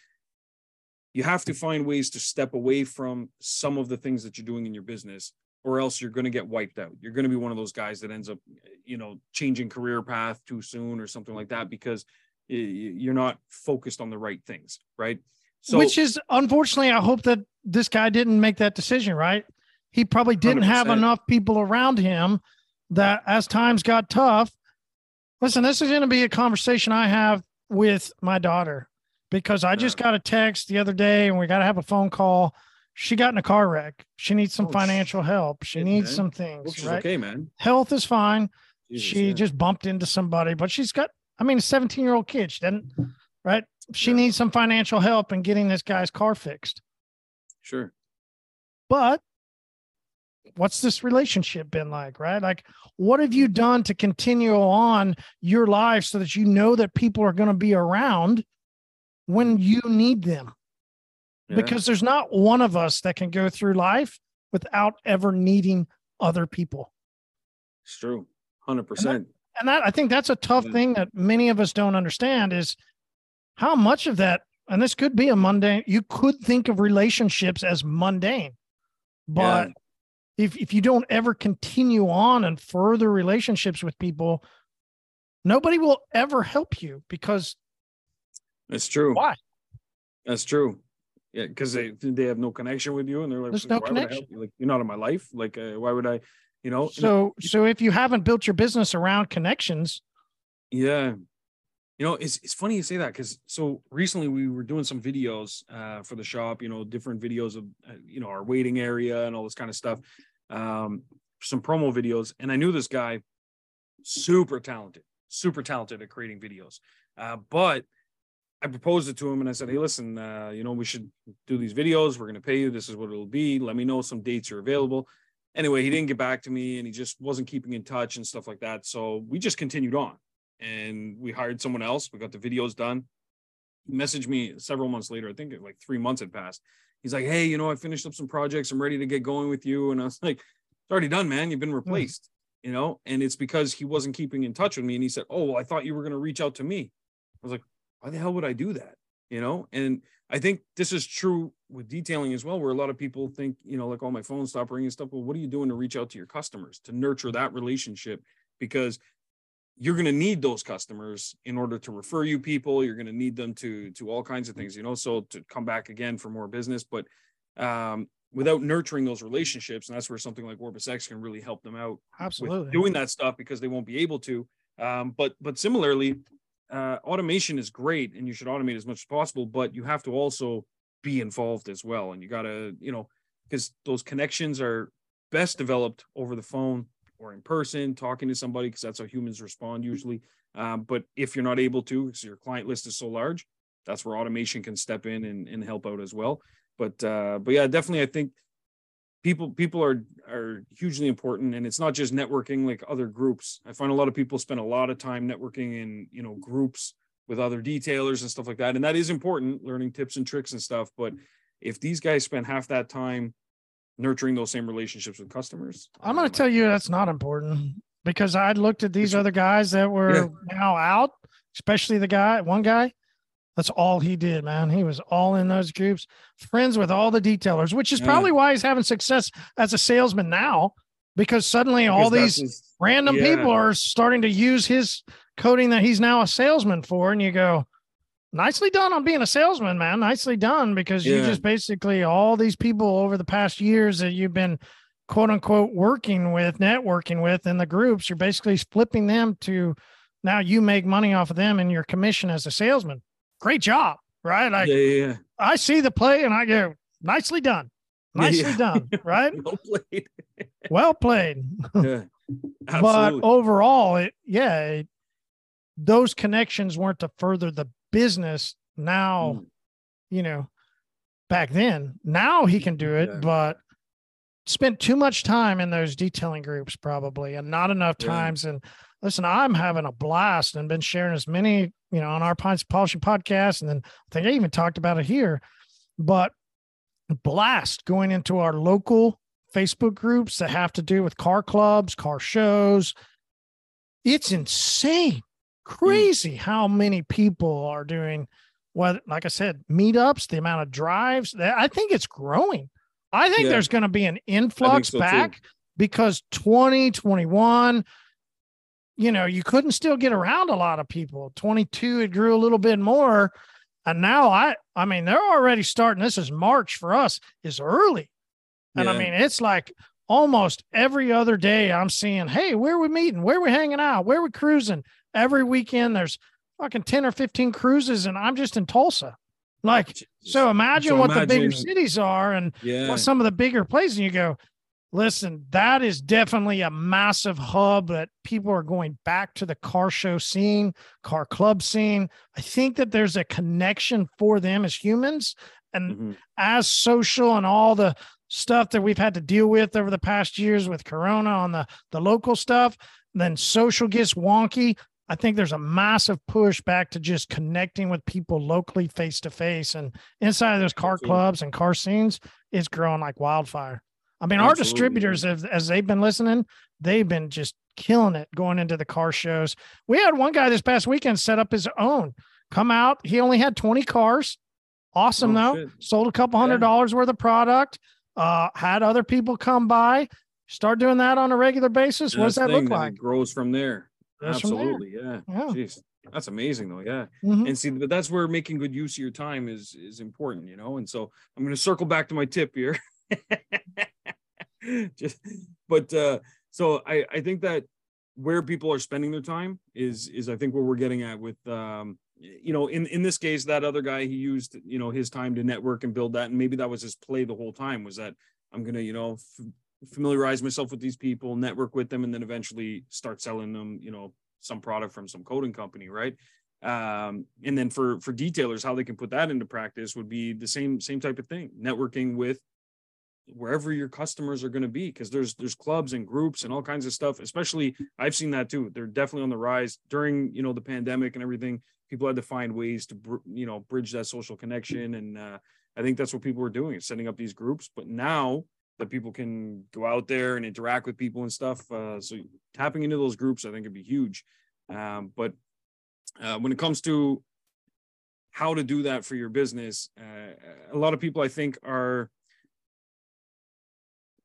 you have to find ways to step away from some of the things that you're doing in your business or else you're going to get wiped out. You're going to be one of those guys that ends up, you know, changing career path too soon or something like that because you're not focused on the right things, right? So, which is unfortunately, I hope that this guy didn't make that decision, right? He probably didn't 100%. have enough people around him that as times got tough. Listen, this is going to be a conversation I have with my daughter because I just got a text the other day and we got to have a phone call. She got in a car wreck. She needs some oh, financial help. She needs man. some things. Which right? okay, man. Health is fine. Jesus, she yeah. just bumped into somebody, but she's got, I mean, a 17 year old kid. She didn't, right? she yeah. needs some financial help in getting this guy's car fixed. Sure. But what's this relationship been like, right? Like, what have you done to continue on your life so that you know that people are going to be around when mm. you need them? Yeah. Because there's not one of us that can go through life without ever needing other people. It's true. 100%. And that, and that I think that's a tough yeah. thing that many of us don't understand is how much of that and this could be a mundane you could think of relationships as mundane but yeah. if, if you don't ever continue on and further relationships with people nobody will ever help you because it's true why that's true yeah because they they have no connection with you and they're like there's no connection like you're not in my life like uh, why would i you know so so if you haven't built your business around connections yeah you know, it's it's funny you say that because so recently we were doing some videos uh, for the shop. You know, different videos of uh, you know our waiting area and all this kind of stuff. Um, some promo videos, and I knew this guy, super talented, super talented at creating videos. Uh, but I proposed it to him and I said, Hey, listen, uh, you know, we should do these videos. We're going to pay you. This is what it'll be. Let me know some dates are available. Anyway, he didn't get back to me and he just wasn't keeping in touch and stuff like that. So we just continued on and we hired someone else. We got the videos done. He messaged me several months later. I think like three months had passed. He's like, "Hey, you know, I finished up some projects. I'm ready to get going with you." And I was like, "It's already done, man. You've been hmm. replaced." Mm. You know, and it's because he wasn't keeping in touch with me. And he said, "Oh, well, I thought you were going to reach out to me." I was like, "Why the hell would I do that?" You know, and I think this is true with detailing as well, where a lot of people think, you know, like, "Oh, my phone stopped ringing and stuff." Well, what are you doing to reach out to your customers to nurture that relationship? Because you're going to need those customers in order to refer you people you're going to need them to to all kinds of things you know so to come back again for more business but um, without nurturing those relationships and that's where something like OrbisX can really help them out absolutely doing that stuff because they won't be able to um, but but similarly uh, automation is great and you should automate as much as possible but you have to also be involved as well and you got to you know because those connections are best developed over the phone or in person, talking to somebody, because that's how humans respond usually. Um, but if you're not able to, because your client list is so large, that's where automation can step in and, and help out as well. But uh, but yeah, definitely, I think people people are are hugely important, and it's not just networking like other groups. I find a lot of people spend a lot of time networking in you know groups with other detailers and stuff like that, and that is important, learning tips and tricks and stuff. But if these guys spend half that time nurturing those same relationships with customers. I'm going to tell you that's not important because I looked at these other guys that were yeah. now out, especially the guy, one guy. That's all he did, man. He was all in those groups, friends with all the detailers, which is yeah. probably why he's having success as a salesman now because suddenly because all these his, random yeah. people are starting to use his coating that he's now a salesman for. And you go, nicely done on being a salesman, man. Nicely done because yeah. you just basically all these people over the past years that you've been quote unquote working with, networking with in the groups, you're basically flipping them to now you make money off of them and your commission as a salesman. Great job, right? Like, yeah, yeah. I see the play and I go, nicely done. Nicely yeah. done, right? well played. well played. yeah. But overall, it yeah, it, those connections weren't to further the business. Now, mm. you know, back then, now he can do it, but spent too much time in those detailing groups probably and not enough times and listen i'm having a blast and been sharing as many you know on our polishing podcast and then i think i even talked about it here but blast going into our local Facebook groups that have to do with car clubs, car shows. It's insane, crazy mm. how many people are doing what, like I said, meetups, the amount of drives. I think it's growing. I think yeah. there's going to be an influx so back too. because 2021, you know, you couldn't still get around a lot of people. 22, it grew a little bit more. And now I, I mean, they're already starting. This is March for us, is early. And yeah. I mean, it's like almost every other day I'm seeing, hey, where are we meeting? Where are we hanging out? Where are we cruising? Every weekend there's fucking 10 or 15 cruises, and I'm just in Tulsa. Like, so imagine so what imagine, the bigger cities are and yeah. what some of the bigger places. And you go, listen, that is definitely a massive hub that people are going back to the car show scene, car club scene. I think that there's a connection for them as humans. And mm-hmm. as social and all the stuff that we've had to deal with over the past years with corona on the the local stuff then social gets wonky. I think there's a massive push back to just connecting with people locally face to face. And inside of those car clubs and car scenes it's growing like wildfire i mean Absolutely. our distributors have, as they've been listening they've been just killing it going into the car shows we had one guy this past weekend set up his own come out he only had 20 cars awesome oh, though shit. sold a couple hundred yeah. dollars worth of product uh, had other people come by, start doing that on a regular basis. What does that look like? grows from there. Absolutely. There. Yeah. yeah. Jeez. That's amazing though. Yeah. Mm-hmm. And see, but that's where making good use of your time is is important, you know. And so I'm gonna circle back to my tip here. Just but uh so I, I think that where people are spending their time is is I think what we're getting at with um you know, in in this case, that other guy he used, you know, his time to network and build that, and maybe that was his play the whole time was that I'm gonna, you know, f- familiarize myself with these people, network with them, and then eventually start selling them, you know, some product from some coating company, right? Um, and then for for detailers, how they can put that into practice would be the same same type of thing, networking with wherever your customers are going to be because there's there's clubs and groups and all kinds of stuff especially i've seen that too they're definitely on the rise. During you know the pandemic and everything people had to find ways to you know bridge that social connection and uh, i think that's what people were doing setting up these groups but now that people can go out there and interact with people and stuff uh, so tapping into those groups i think would be huge. Um, but uh, when it comes to how to do that for your business uh, a lot of people i think are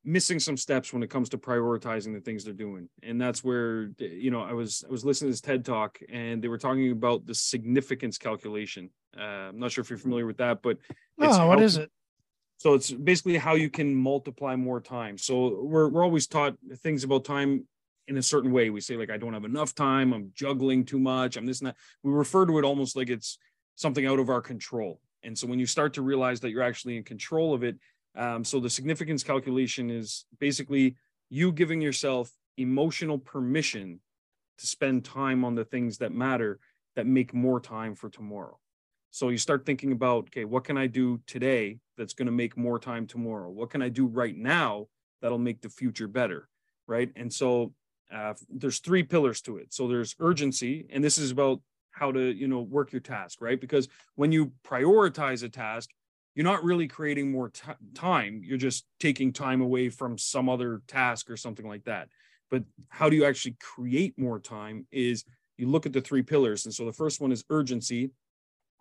missing some steps when it comes to prioritizing the things they're doing. And that's where you know i was i was listening to this ted talk and they were talking about the significance calculation. Uh, i'm not sure if you're familiar with that but oh, what is it? So it's basically how you can multiply more time. So we're, we're always taught things about time in a certain way. We say like i don't have enough time. I'm juggling too much. I'm this and that. We refer to it almost like it's something out of our control. And so when you start to realize that you're actually in control of it um, so the significance calculation is basically you giving yourself emotional permission to spend time on the things that matter that make more time for tomorrow. So you start thinking about, okay, what can I do today that's going to make more time tomorrow? What can I do right now that'll make the future better? Right. And so uh, there's three pillars to it. So there's urgency, and this is about how to, you know, work your task, right? Because when you prioritize a task, you're not really creating more t- time you're just taking time away from some other task or something like that. But how do you actually create more time is you look at the three pillars. And so the first one is urgency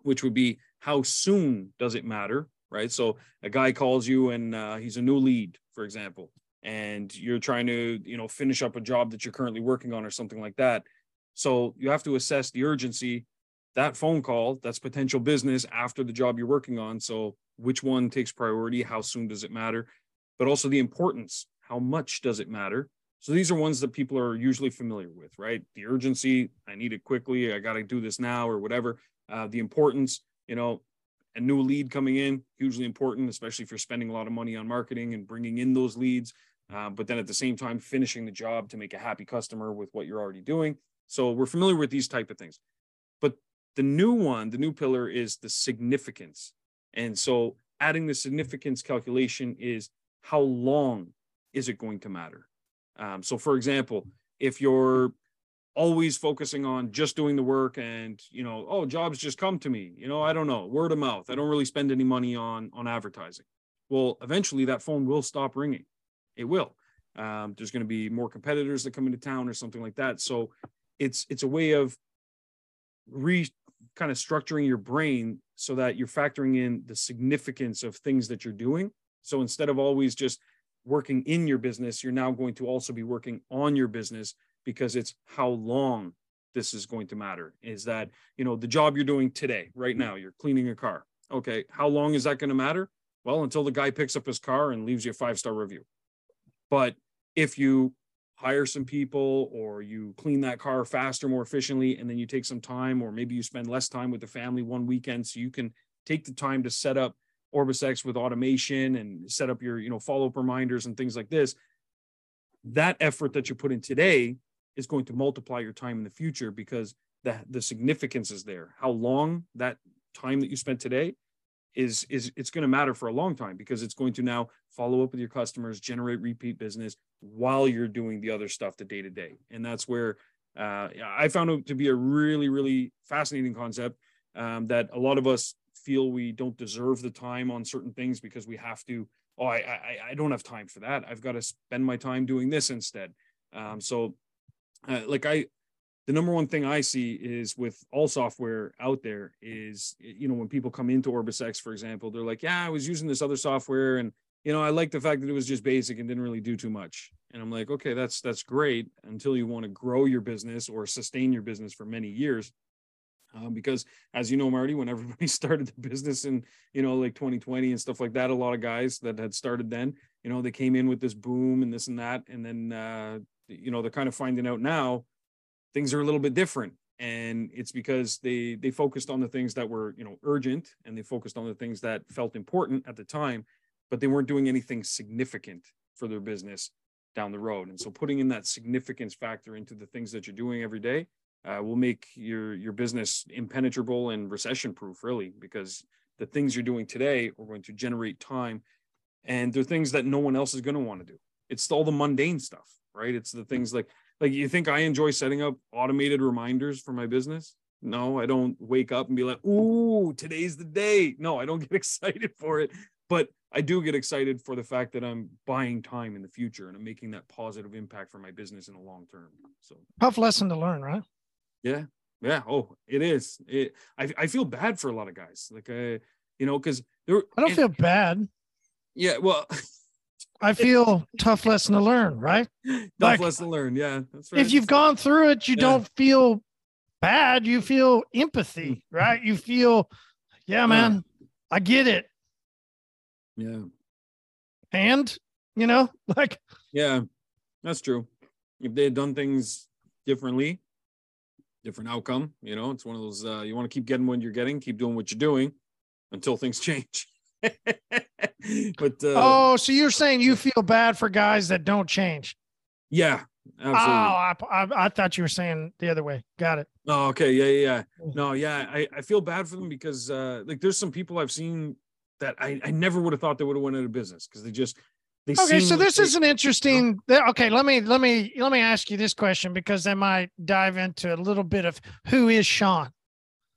which would be how soon does it matter right? So a guy calls you and uh, he's a new lead for example and you're trying to you know finish up a job that you're currently working on or something like that. So you have to assess the urgency that phone call that's potential business after the job you're working on so which one takes priority how soon does it matter but also the importance how much does it matter? So these are ones that people are usually familiar with, right? The urgency, I need it quickly, I got to do this now or whatever. Uh, the importance, you know, a new lead coming in, hugely important, especially if you're spending a lot of money on marketing and bringing in those leads. Uh, but then at the same time, finishing the job to make a happy customer with what you're already doing. So we're familiar with these type of things. The new one, the new pillar is the significance. And so adding the significance calculation is how long is it going to matter? Um, so, for example, if you're always focusing on just doing the work and you know oh jobs just come to me you know i don't know word of mouth i don't really spend any money on on advertising well eventually that phone will stop ringing it will um, there's going to be more competitors that come into town or something like that so it's it's a way of re kind of structuring your brain so that you're factoring in the significance of things that you're doing so instead of always just working in your business, you're now going to also be working on your business because it's how long this is going to matter. Is that, you know, the job you're doing today, right now, you're cleaning a car. Okay. How long is that going to matter? Well, until the guy picks up his car and leaves you a five star review. But if you hire some people or you clean that car faster, more efficiently, and then you take some time, or maybe you spend less time with the family one weekend so you can take the time to set up OrbisX with automation and set up your, you know, follow-up reminders and things like this, that effort that you put in today is going to multiply your time in the future because the, the significance is there. How long that time that you spent today is is it's going to matter for a long time because it's going to now follow up with your customers, generate repeat business while you're doing the other stuff the day to day. And that's where uh, I found it to be a really, really fascinating concept um, that a lot of us feel we don't deserve the time on certain things because we have to oh i i, I don't have time for that i've got to spend my time doing this instead um, so uh, like i the number one thing i see is with all software out there is you know when people come into orbisx for example they're like yeah i was using this other software and you know i like the fact that it was just basic and didn't really do too much. And i'm like okay that's that's great until you want to grow your business or sustain your business for many years. Um, because as you know marty when everybody started the business in you know like 2020 and stuff like that a lot of guys that had started then you know they came in with this boom and this and that and then uh, you know they're kind of finding out now things are a little bit different. And it's because they they focused on the things that were you know urgent and they focused on the things that felt important at the time but they weren't doing anything significant for their business down the road. And so putting in that significance factor into the things that you're doing every day uh, will make your your business impenetrable and recession proof really because the things you're doing today are going to generate time and they're things that no one else is going to want to do. It's all the mundane stuff right? It's the things like like you think i enjoy setting up automated reminders for my business no i don't wake up and be like ooh today's the day no i don't get excited for it but i do get excited for the fact that i'm buying time in the future and i'm making that positive impact for my business in the long term so tough lesson to learn right yeah. Yeah. Oh, it is. It, I, I feel bad for a lot of guys. Like, uh, you know, because there. I don't and, feel bad. Yeah. Well, I feel tough lesson to learn, right? Tough like, lesson to learn. Yeah. That's right. If you've gone through it, you yeah. don't feel bad. You feel empathy, hmm. right? You feel, yeah, man, I get it. Yeah. And, you know, like, yeah, that's true. If they had done things differently, different outcome. You know, it's one of those uh, you want to keep getting what you're getting, keep doing what you're doing until things change. but uh, oh, so you're saying you feel bad for guys that don't change? Yeah, absolutely. Oh, I, I, I thought you were saying the other way. Got it. Oh, okay, yeah, yeah, yeah. No, yeah, I, I feel bad for them because uh, like there's some people I've seen that I, I never would have thought they would have went out of business because they just they okay, so this is an interesting. Okay, let me let me let me ask you this question because that might dive into a little bit of who is Shawn.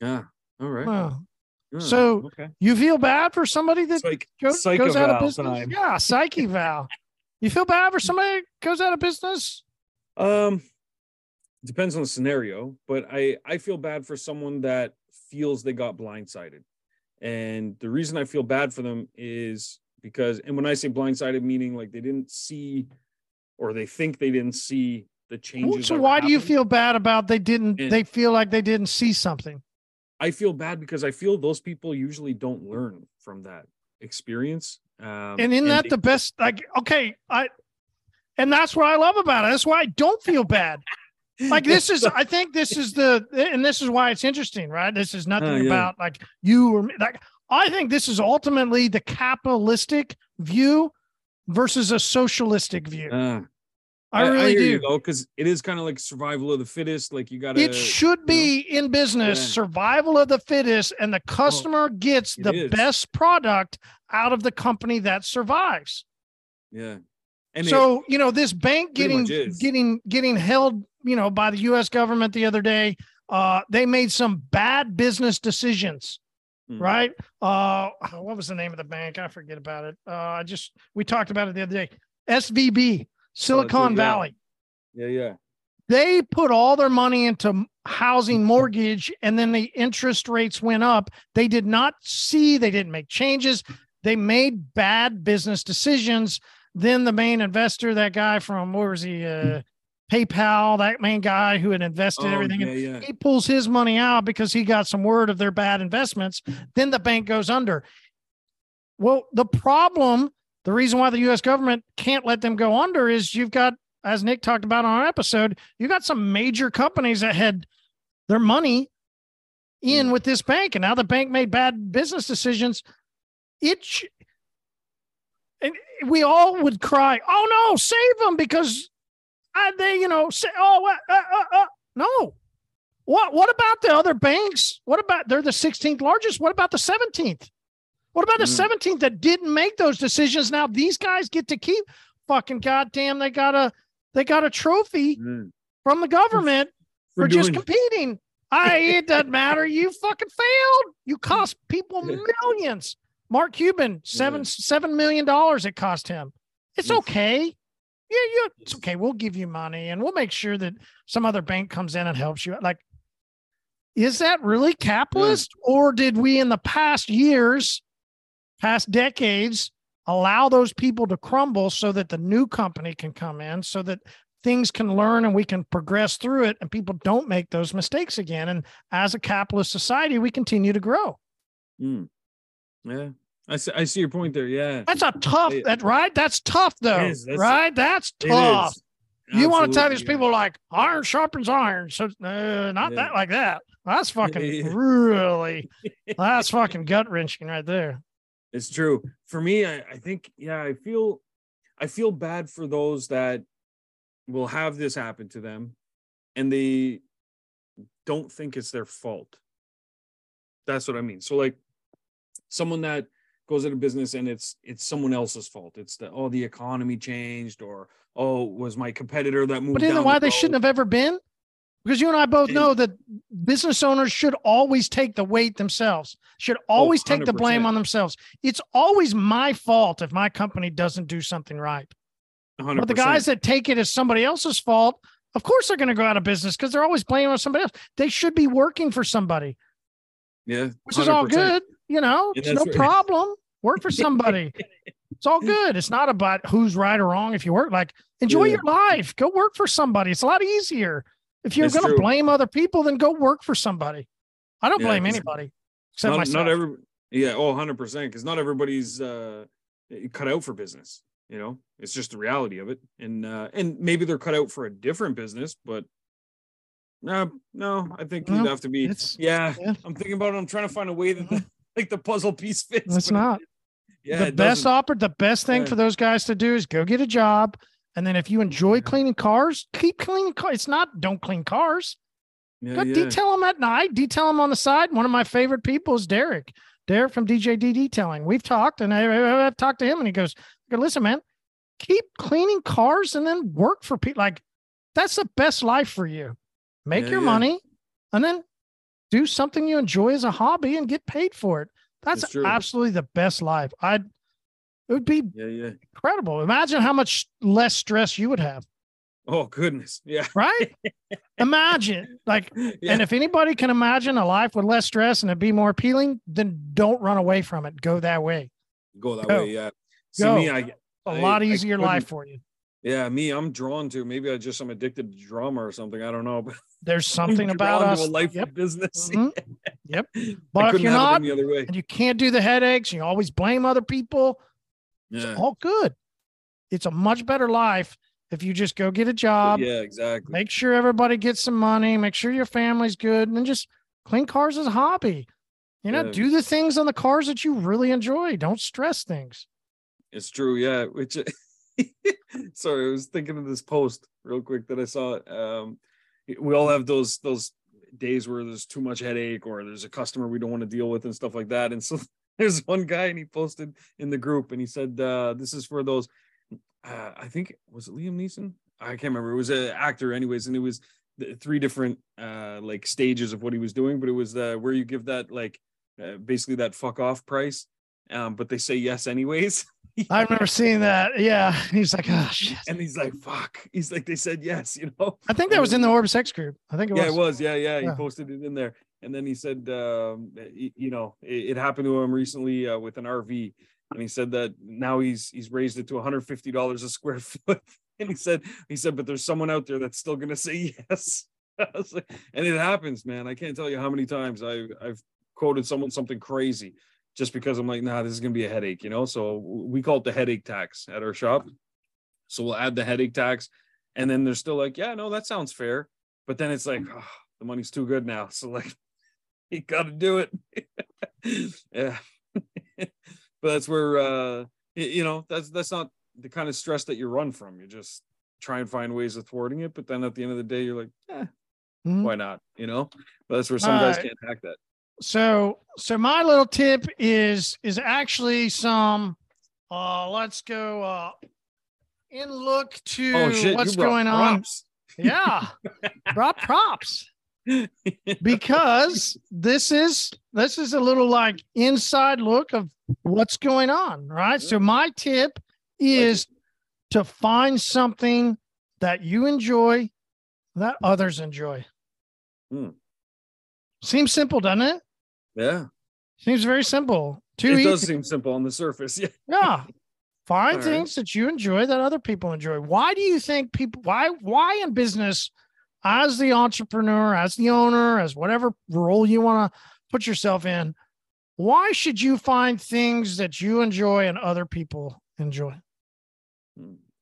Yeah. All right. Well, yeah, so okay. you feel bad for somebody that Psych, goes, goes out of business? Time. Yeah, psyche val. You feel bad for somebody goes out of business? Um, depends on the scenario, but I I feel bad for someone that feels they got blindsided, and the reason I feel bad for them is because and when i say blindsided meaning like they didn't see or they think they didn't see the changes so why do you feel bad about they didn't and they feel like they didn't see something i feel bad because i feel those people usually don't learn from that experience um, and isn't that they, the best like okay i And that's what I love about it. That's why I don't feel bad. Like this is, I think this is the, and this is why it's interesting, right? This is nothing uh, yeah. about like you or me. Like I think this is ultimately the capitalistic view versus a socialistic view. Uh, I, I really I do though, because it is kind of like survival of the fittest. Like you got to. It should be know? in business, yeah. survival of the fittest, and the customer oh, gets the is. best product out of the company that survives. Yeah. And so you know this bank getting getting getting held you know by the U.S. government the other day. Uh, they made some bad business decisions mm. right? Uh, what was the name of the bank? I forget about it. Uh, I just we talked about it the other day. SVB, Silicon oh, Valley. Yeah, yeah. They put all their money into housing mortgage, and then the interest rates went up. They did not see. They didn't make changes. They made bad business decisions. Then the main investor, that guy from where was he? Uh, PayPal, that main guy who had invested oh, everything, yeah, yeah. he pulls his money out because he got some word of their bad investments. Then the bank goes under. Well, the problem, the reason why the US government can't let them go under is you've got, as Nick talked about on our episode, you've got some major companies that had their money in mm. with this bank, and now the bank made bad business decisions. It, and we all would cry, "Oh no, save them!" because I, they, you know, say, oh, uh, uh, uh, no. What, what about the other banks? What about, they're the 16th largest. What about the 17th? What about mm. the 17th that didn't make those decisions? Now these guys get to keep fucking goddamn. They got a, they got a trophy mm. from the government for, for just competing. I, it doesn't matter. You fucking failed. You cost people millions. Mark Cuban, seven, yeah. $7 million it cost him. It's okay yeah, yeah, it's okay. We'll give you money and we'll make sure that some other bank comes in and helps you. Like, is that really capitalist? Yeah. Or did we in the past years, past decades, allow those people to crumble so that the new company can come in, so that things can learn and we can progress through it and people don't make those mistakes again? And as a capitalist society, we continue to grow. Mm. Yeah. I see, I see your point there. Yeah. That's a tough, that right? That's tough though. That's, right? That's tough. You want to tell these people like iron sharpens iron. So uh, not yeah. that like that. That's fucking really, that's fucking gut wrenching right there. It's true. For me, I, I think, yeah, I feel, I feel bad for those that will have this happen to them and they don't think it's their fault. That's what I mean. So like someone that goes into business and it's it's someone else's fault. It's the oh the economy changed or oh was my competitor that moved. But isn't why the they shouldn't have ever been? Because you and I both know that business owners should always take the weight themselves. Should oh, always oh, take the blame on themselves. It's always my fault if my company doesn't do something right. 100%. But the guys that take it as somebody else's fault, of course they're going to go out of business because they're always blaming on somebody else. They should be working for somebody. Yeah, 100%. which is all good. You know, it's no right. problem. Work for somebody. it's all good. It's not about who's right or wrong. If you work, like enjoy yeah. your life. Go work for somebody. It's a lot easier. If you're going to blame other people, then go work for somebody. I don't yeah, blame anybody except not, myself. Not every, yeah, oh, 100 percent. Because not everybody's uh, cut out for business. You know, it's just the reality of it. And uh, and maybe they're cut out for a different business, but no, no, I think you'd have to be. Yeah, yeah, I'm thinking about it. I'm trying to find a way that the, like the puzzle piece fits. It's not. Yeah, the best offer, the best thing yeah. for those guys to do is go get a job, and then if you enjoy cleaning cars, keep cleaning cars. It's not don't clean cars. Yeah, go yeah. detail them at night. Detail them on the side. One of my favorite people is Derek. Derek from DJD Detailing. We've talked, and I, have talked to him, and he goes, "Listen, man, keep cleaning cars, and then work for people. Like that's the best life for you. Make your money, and then do something you enjoy as a hobby and get paid for it. That's absolutely the best life. I'd it would be yeah, yeah. incredible. Imagine how much less stress you would have. Oh goodness. Yeah. Right? imagine. Like yeah. and if anybody can imagine a life with less stress and it be more appealing, then don't run away from it. Go that way. Go that Go. way, yeah. See Go. me, I a I, lot easier life for you. Yeah, me, I'm drawn to. Maybe I just I'm addicted to drama or something. I don't know, but there's something about us. a life yep. business. Mm-hmm. yep. But if you're not, the other way. and you can't do the headaches, you always blame other people. Yeah. It's all good. It's a much better life if you just go get a job. Yeah, exactly. Make sure everybody gets some money, make sure your family's good, and then just clean cars as a hobby. You know, yeah. do the things on the cars that you really enjoy. Don't stress things. It's true, yeah. Which sorry, I was thinking of this post real quick that I saw. Um, we all have those those days where there's too much headache or there's a customer we don't want to deal with and stuff like that. And so there's one guy and he posted in the group and he said, uh, "This is for those." Uh, I think was it Liam Neeson? I can't remember. It was an actor, anyways, and it was three different uh like stages of what he was doing, but it was uh, where you give that like uh, basically that fuck off price, um, but they say yes anyways. I remember seeing that. Yeah. He's like, oh shit. And he's like, fuck. He's like, they said yes, you know. I think that was in the OrbisX group. I think it was. yeah, was. it was. Yeah, yeah. He yeah. posted it in there. And then he said, um, you know, it, it, happened to him recently uh, with an RV. And he said that now he's he's raised it to $150 a square foot. And he said, he said, but there's someone out there that's still gonna say yes. and it happens, man. I can't tell you how many times I I've quoted someone something crazy just because I'm like, nah, this is gonna be a headache, you know. So we call it the headache tax at our shop. So we'll add the headache tax, and then they're still like, yeah, no, that sounds fair. But then it's like, oh, the money's too good now. So like, you got to do it. yeah, but that's where uh, you know that's that's not the kind of stress that you run from. You just try and find ways of thwarting it. But then at the end of the day, you're like, eh, mm-hmm. why not? You know. But that's where some uh, guys can't hack that. So so my little tip is is actually some uh let's go uh in look to oh, shit, what's going props. on. Yeah. brought props. Because this is this is a little like inside look of what's going on, right? So my tip is to find something that you enjoy that others enjoy. Hmm. Seems simple, doesn't it? Yeah. Seems very simple. Too it easy. does seem simple on the surface. Yeah. Yeah. Find All things right. that you enjoy that other people enjoy. Why do you think people why why in business as the entrepreneur, as the owner, as whatever role you want to put yourself in, why should you find things that you enjoy and other people enjoy?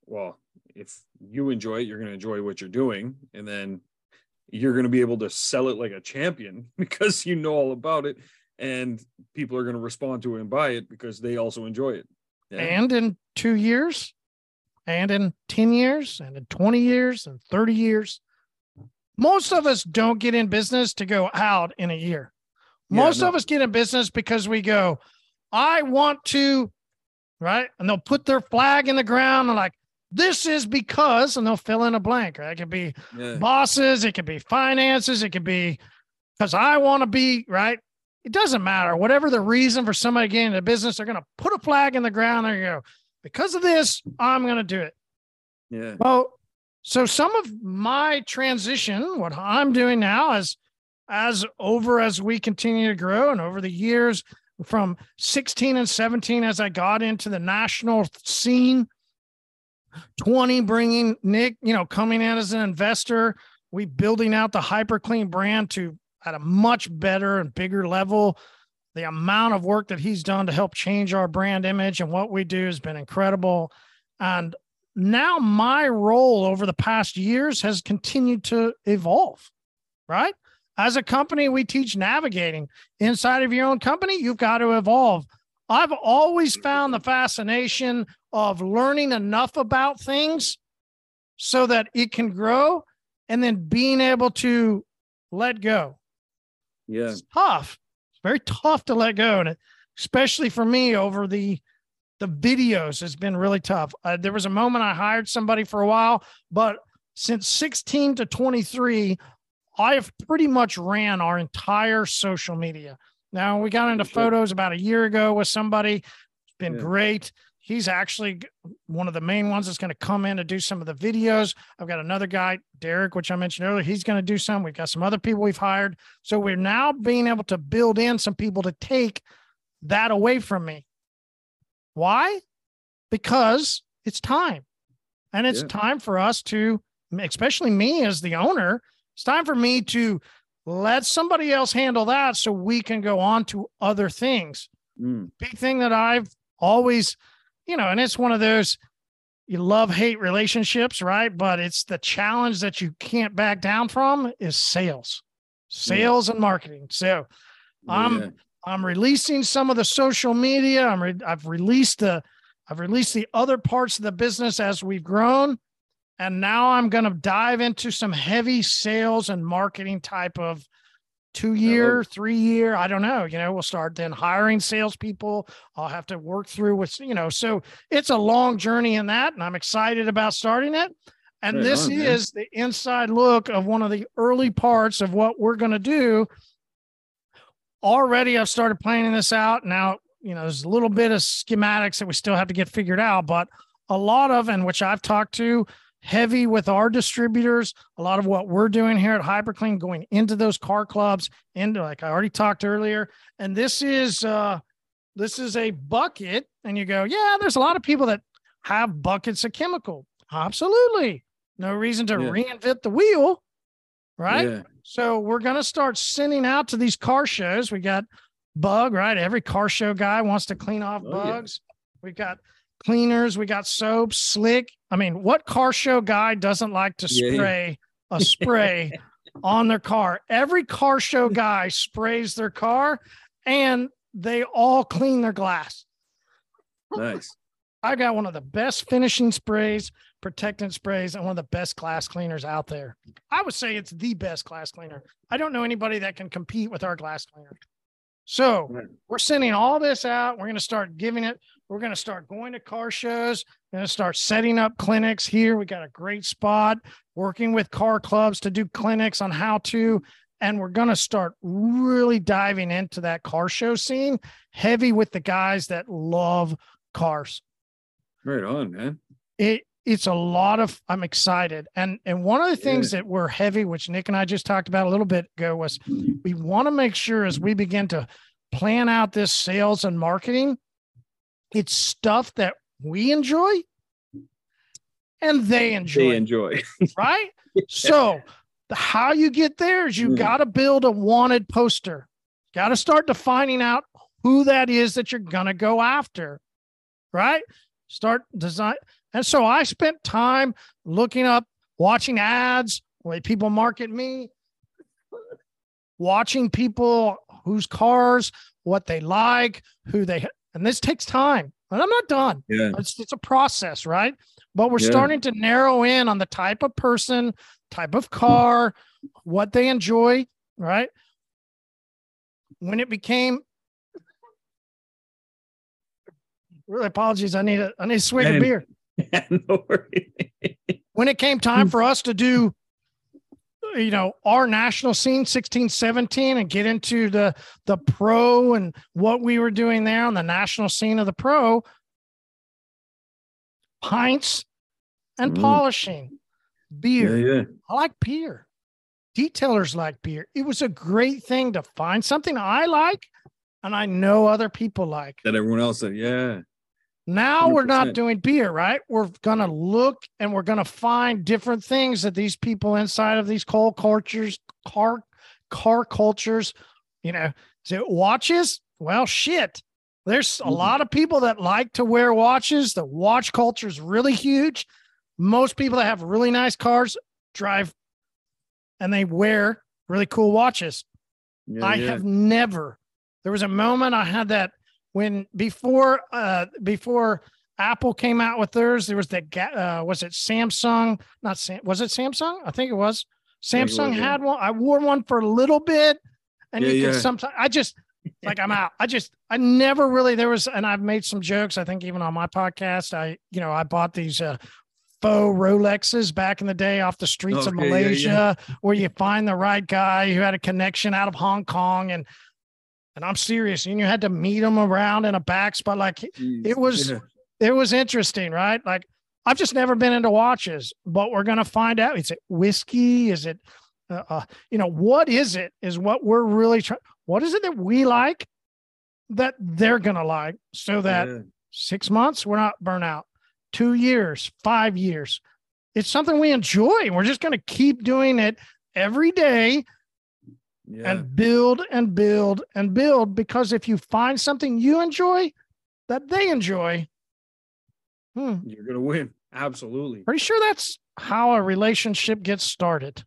Well, if you enjoy it, you're going to enjoy what you're doing. And then you're going to be able to sell it like a champion because you know all about it and people are going to respond to it and buy it because they also enjoy it yeah. and in two years and in 10 years and in 20 years and 30 years most of us don't get in business to go out in a year most yeah, no. of us get in business because we go i want to right and they'll put their flag in the ground and like this is because, and they'll fill in a blank. Right? It could be yeah. bosses, it could be finances, it could be because I want to be right. It doesn't matter. Whatever the reason for somebody getting into business, they're going to put a flag in the ground. There you go. Because of this, I'm going to do it. Yeah. Well, so some of my transition, what I'm doing now, is as over as we continue to grow and over the years from 16 and 17, as I got into the national scene 20 bringing Nick, you know, coming in as an investor, we building out the hyperclean brand to at a much better and bigger level. The amount of work that he's done to help change our brand image and what we do has been incredible. And now my role over the past years has continued to evolve, right? As a company, we teach navigating inside of your own company. You've got to evolve. I've always found the fascination of learning enough about things so that it can grow and then being able to let go. Yeah. It's tough. It's very tough to let go. And especially for me over the the videos has been really tough. Uh, there was a moment I hired somebody for a while, but since 16 to 23, I have pretty much ran our entire social media. Now we got into photos about a year ago with somebody. It's been yeah. great. He's actually one of the main ones that's going to come in to do some of the videos. I've got another guy, Derek, which I mentioned earlier. He's going to do some. We've got some other people we've hired. So we're now being able to build in some people to take that away from me. Why? Because it's time. And it's yeah. time for us to, especially me as the owner, it's time for me to let somebody else handle that so we can go on to other things. Mm. Big thing that I've always, you know, and it's one of those you love hate relationships, right? But it's the challenge that you can't back down from is sales, sales yeah. and marketing. So I'm yeah. I'm releasing some of the social media. I'm re- I've released the I've released the other parts of the business as we've grown. And now I'm going to dive into some heavy sales and marketing type of two year, three year. I don't know. You know, we'll start then hiring salespeople. I'll have to work through with, you know, so it's a long journey in that. And I'm excited about starting it. And right this on, is the inside look of one of the early parts of what we're going to do. Already, I've started planning this out. Now, you know, there's a little bit of schematics that we still have to get figured out, but a lot of, and which I've talked to heavy with our distributors. A lot of what we're doing here at hyperClean going into those car clubs, into like I already talked earlier. And this is uh this is a bucket, and you go, yeah, there's a lot of people that have buckets of chemical. Absolutely. No reason to yeah. reinvent the wheel. Right. Yeah. So we're gonna start sending out to these car shows. We got bug, right? Every car show guy wants to clean off oh, bugs. Yeah. We've got cleaners, we got soap, slick. I mean, what car show guy doesn't like to spray yeah. a spray on their car? Every car show guy sprays their car and they all clean their glass. Nice. I got one of the best finishing sprays, protectant sprays, and one of the best glass cleaners out there. I would say it's the best glass cleaner. I don't know anybody that can compete with our glass cleaner. So we're sending all this out. We're going to start giving it. We're going to start going to car shows. We're going to start setting up clinics here. We got a great spot working with car clubs to do clinics on how to. And we're going to start really diving into that car show scene heavy with the guys that love cars. Right on, man. It it's a lot of i'm excited. And and one of the things yeah. that we're heavy which nick and i just talked about a little bit ago was we want to make sure as we begin to plan out this sales and marketing it's stuff that we enjoy and they enjoy they enjoy. right? So the, how you get there is you mm. got to build a wanted poster. Got to start defining out who that is that you're going to go after. Right? Start design and so I spent time looking up, watching ads, the way people market me, watching people whose cars, what they like, who they, and this takes time. And I'm not done. Yeah. It's, it's a process, right? But we're yeah. starting to narrow in on the type of person, type of car, what they enjoy, right? When it became really apologies. I need a I need a swig of beer. no when it came time for us to do you know our national scene 16 17 and get into the the pro and what we were doing there on the national scene of the pro pints and mm. polishing beer. Yeah, yeah. i like beer. Detailers like beer. It was a great thing to find something i like and i know other people like. That everyone else said yeah now we we're not doing beer, right? We're going to look and we're going to find different things that these people inside of these coal cultures, car, car cultures, you know, is it watches? Well, shit. There's a mm-hmm. lot of people that like to wear watches. The watch culture is really huge. Most people that have really nice cars drive and they wear really cool watches. Yeah, I yeah. have never, there was a moment I had that when before uh before Apple came out with theirs, there was that uh was it Samsung? Not Sam was it Samsung? I think it was. Samsung was, had one. I wore one for a little bit, and yeah, you yeah. can sometimes I just like I'm out. I just I never really there was, and I've made some jokes. I think even on my podcast, I you know I bought these uh faux Rolexes back in the day off the streets okay, of Malaysia, yeah, yeah. where you find the right guy who had a connection out of Hong Kong and and I'm serious. And you had to meet them around in a back spot. Like Jeez, it was, yeah. it was interesting, right? Like I've just never been into watches, but we're gonna find out. Is it whiskey? Is it, uh, uh, you know, what is it? Is what we're really trying. What is it that we like that they're gonna like, so that yeah. six months we're not burnt out, two years, five years. It's something we enjoy. We're just gonna keep doing it every day yeah. and build and build and build because if you find something you enjoy that they enjoy, hmm, you're gonna win. absolutely. Pretty sure that's how a relationship gets started.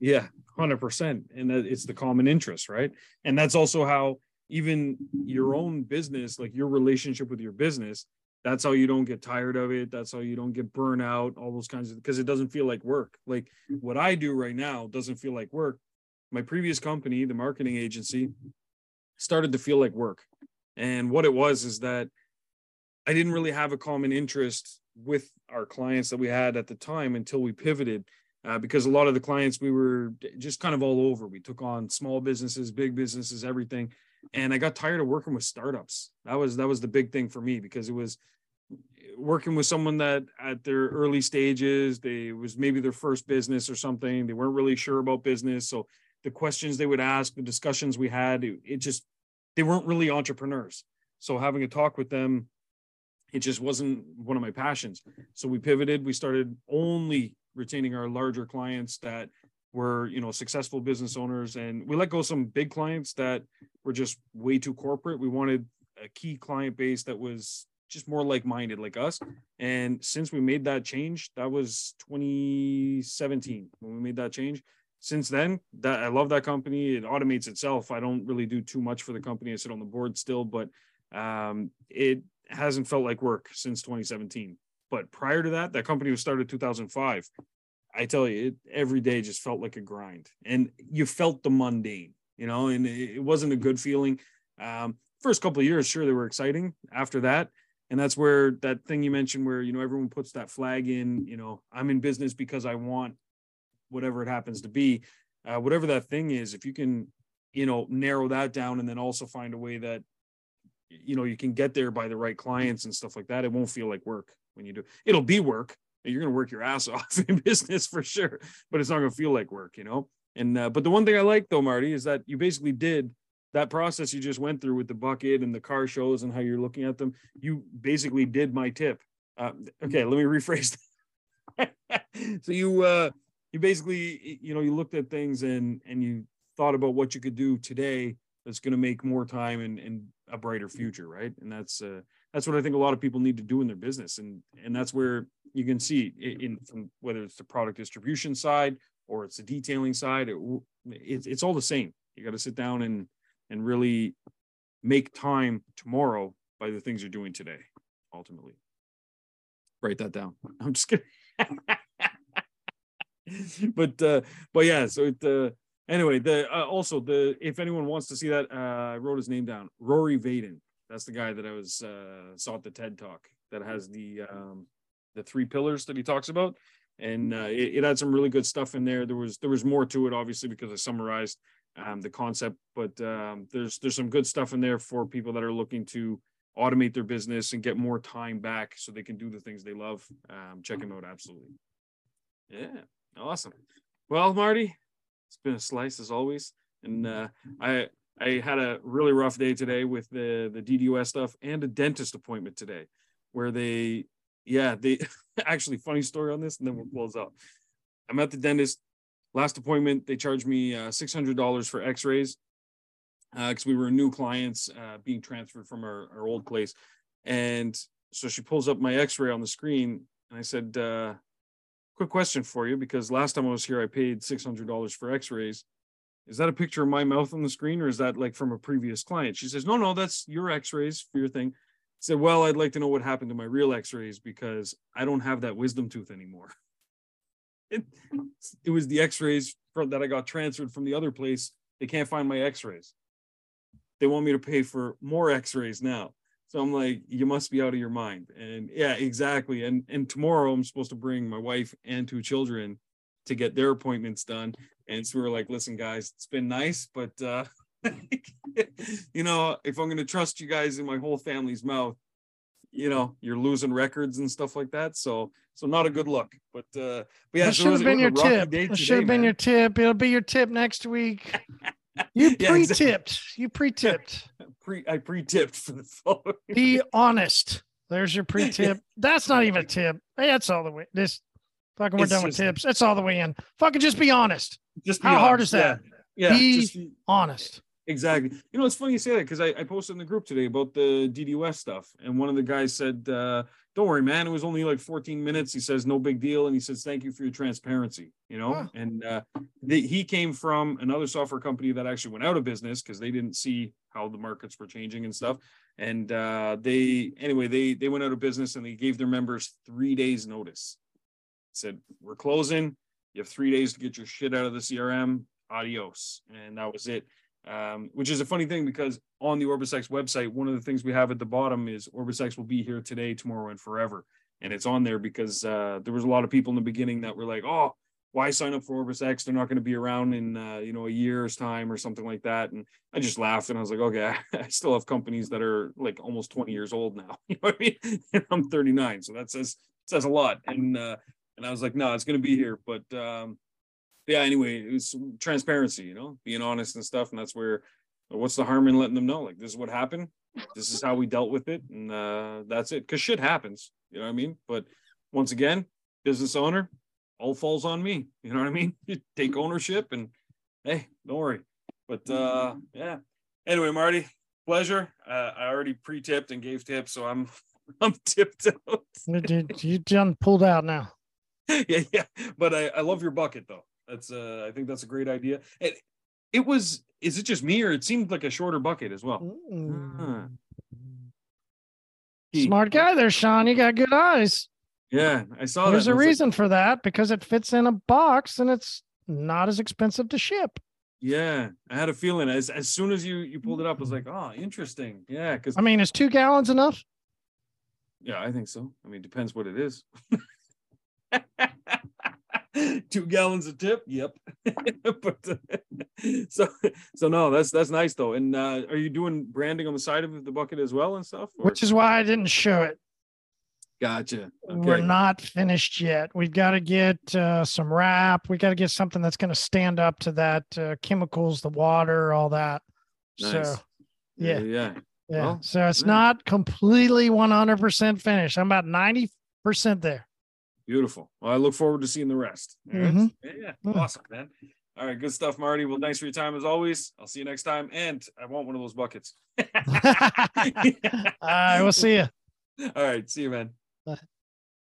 Yeah, hundred percent, and it's the common interest, right? And that's also how even your own business, like your relationship with your business, that's how you don't get tired of it. That's how you don't get burnout, all those kinds of because it doesn't feel like work. Like what I do right now doesn't feel like work. My previous company, the marketing agency, started to feel like work. And what it was is that I didn't really have a common interest with our clients that we had at the time until we pivoted. Uh, because a lot of the clients we were just kind of all over. We took on small businesses, big businesses, everything and I got tired of working with startups. That was that was the big thing for me because it was working with someone that at their early stages, they was maybe their first business or something. They weren't really sure about business, so the questions they would ask, the discussions we had, it, it just they weren't really entrepreneurs. So having a talk with them, it just wasn't one of my passions. So we pivoted. We started only retaining our larger clients that were you know successful business owners and we let go some big clients that were just way too corporate we wanted a key client base that was just more like-minded like us and since we made that change that was 2017 when we made that change since then that i love that company. It automates itself. I don't really do too much for the company. I sit on the board still but um, it hasn't felt like work since 2017 but prior to that that company was started 2005 I tell you, it, every day just felt like a grind, and you felt the mundane, you know, and it, it wasn't a good feeling. Um, first couple of years, sure, they were exciting. After that, and that's where that thing you mentioned, where you know everyone puts that flag in, you know, I'm in business because I want whatever it happens to be, uh, whatever that thing is. If you can, you know, narrow that down, and then also find a way that you know you can get there by the right clients and stuff like that, it won't feel like work when you do. It'll be work you're going to work your ass off in business for sure, but it's not going to feel like work, you know? And, uh, but the one thing I like though, Marty, is that you basically did that process you just went through with the bucket and the car shows and how you're looking at them. You basically did my tip. Uh, okay, let me rephrase. that. so you, uh, you basically, you know, you looked at things and, and you thought about what you could do today that's going to make more time and, and a brighter future. Right. And that's, uh, that's what I think a lot of people need to do in their business. And, and that's where you can see in, from whether it's the product distribution side or it's the detailing side, it, it, it's all the same. You got to sit down and and really make time tomorrow by the things you're doing today. Ultimately, write that down. I'm just kidding. but uh, but yeah, so it. Uh, anyway, the uh, also the if anyone wants to see that, uh, I wrote his name down. Rory Vaden. That's the guy that I was uh, saw at the TED Talk that has the um, the three pillars that he talks about, and uh, it, it, had some really good stuff in there. There was there was more to it, obviously, because I summarized um, the concept, but um, there's there's some good stuff in there for people that are looking to automate their business and get more time back so they can do the things they love. Um, check him out, absolutely. Yeah, awesome. Well, Marty, it's been a slice as always, and uh, I I had a really rough day today with the the DDoS stuff and a dentist appointment today, where they yeah, they actually funny story on this, and then we'll close out. I'm at the dentist. Last appointment, they charged me uh, six hundred dollars for X-rays because uh, we were new clients uh, being transferred from our, our old place, and so she pulls up my X-ray on the screen, and I said, uh, "Quick question for you, because last time I was here, I paid six hundred dollars for X-rays. Is that a picture of my mouth on the screen, or is that like from a previous client?" She says, "No, no, that's your X-rays for your thing." said, Well, I'd like to know what happened to my real x rays because I don't have that wisdom tooth anymore. It, it was the x rays that I got transferred from the other place. They can't find my x rays. They want me to pay for more x rays now. So I'm like, you must be out of your mind. And yeah, exactly. And and tomorrow I'm supposed to bring my wife and two children to get their appointments done. And so we are like, listen, guys, it's been nice, but uh you know, if I'm going to trust you guys in my whole family's mouth, you know, you're losing records and stuff like that. So, so not a good look. But, uh, but yeah, it should have been your tip. It should have been your tip. It'll be your tip next week. You yeah, pre-tipped. Exactly. You pre-tipped. pre, I pre-tipped for the following. Be honest. There's your pre-tip. That's not even a tip. Hey, that's all the way. This fucking we're it's done just, with tips. That's all the way in. Fucking just be honest. Just how honest. hard is that? Yeah. yeah be, be honest. Exactly. You know, it's funny you say that because I, I, posted in the group today about the DDoS stuff, and one of the guys said, uh, don't worry, man. It was only like 14 minutes. He says, no big deal. And he says, thank you for your transparency, you know? Huh. And uh, the, he came from another software company that actually went out of business because they didn't see how the markets were changing and stuff. And uh, they, anyway, they, they went out of business and they gave their members three days notice. Said, we're closing. You have three days to get your shit out of the CRM. Adios. And that was it um, which is a funny thing because on the OrbisX website, one of the things we have at the bottom is OrbisX will be here today, tomorrow, and forever. And it's on there because uh, there was a lot of people in the beginning that were like, "Oh, why sign up for OrbisX? They're not going to be around in uh, you know a year's time or something like that." And I just laughed and I was like, "Okay, I still have companies that are like almost 20 years old now. You know what I mean? And I'm 39, so that says says a lot." And uh, and I was like, "No, it's going to be here." But um, yeah, anyway, it's transparency, you know, being honest and stuff. And that's where what's the harm in letting them know? Like, this is what happened. This is how we dealt with it. And uh, that's it. Cause shit happens. You know what I mean? But once again, business owner, all falls on me. You know what I mean? You take ownership and hey, don't worry. But uh yeah. Anyway, Marty, pleasure. Uh, I already pre-tipped and gave tips, so I'm I'm tipped out. you done pulled out now. yeah, yeah. But I, I love your bucket though. That's uh, I think that's a great idea. It, it was. Is it just me, or it seemed like a shorter bucket as well? Mm. Smart guy there, Shawn. You got good eyes. Yeah, I saw There's a reason like, for that because it fits in a box and it's not as expensive to ship. Yeah, I had a feeling as as soon as you you pulled it up, I was like, oh, interesting. Yeah, because I mean, is two gallons enough? Yeah, I think so. I mean, depends what it is. two gallons of tip. Yep. but so so no, that's that's nice though. And uh, are you doing branding on the side of the bucket as well and stuff? Or? Which is why I didn't show it. Gotcha. Okay. We're not finished yet. We've got to get uh, some wrap. We got to get something that's going to stand up to that uh, chemicals, the water, all that. Nice. So, yeah, yeah, yeah. Well, so it's not completely 100% finished. I'm about 90% there. Beautiful. Well, I look forward to seeing the rest. Mm-hmm. Yeah, yeah. Hmm. Awesome, man. All right, good stuff, Marty. Well, thanks for your time as always. I'll see you next time. And I want one of those buckets. All right, we'll see you. All right, see you, man.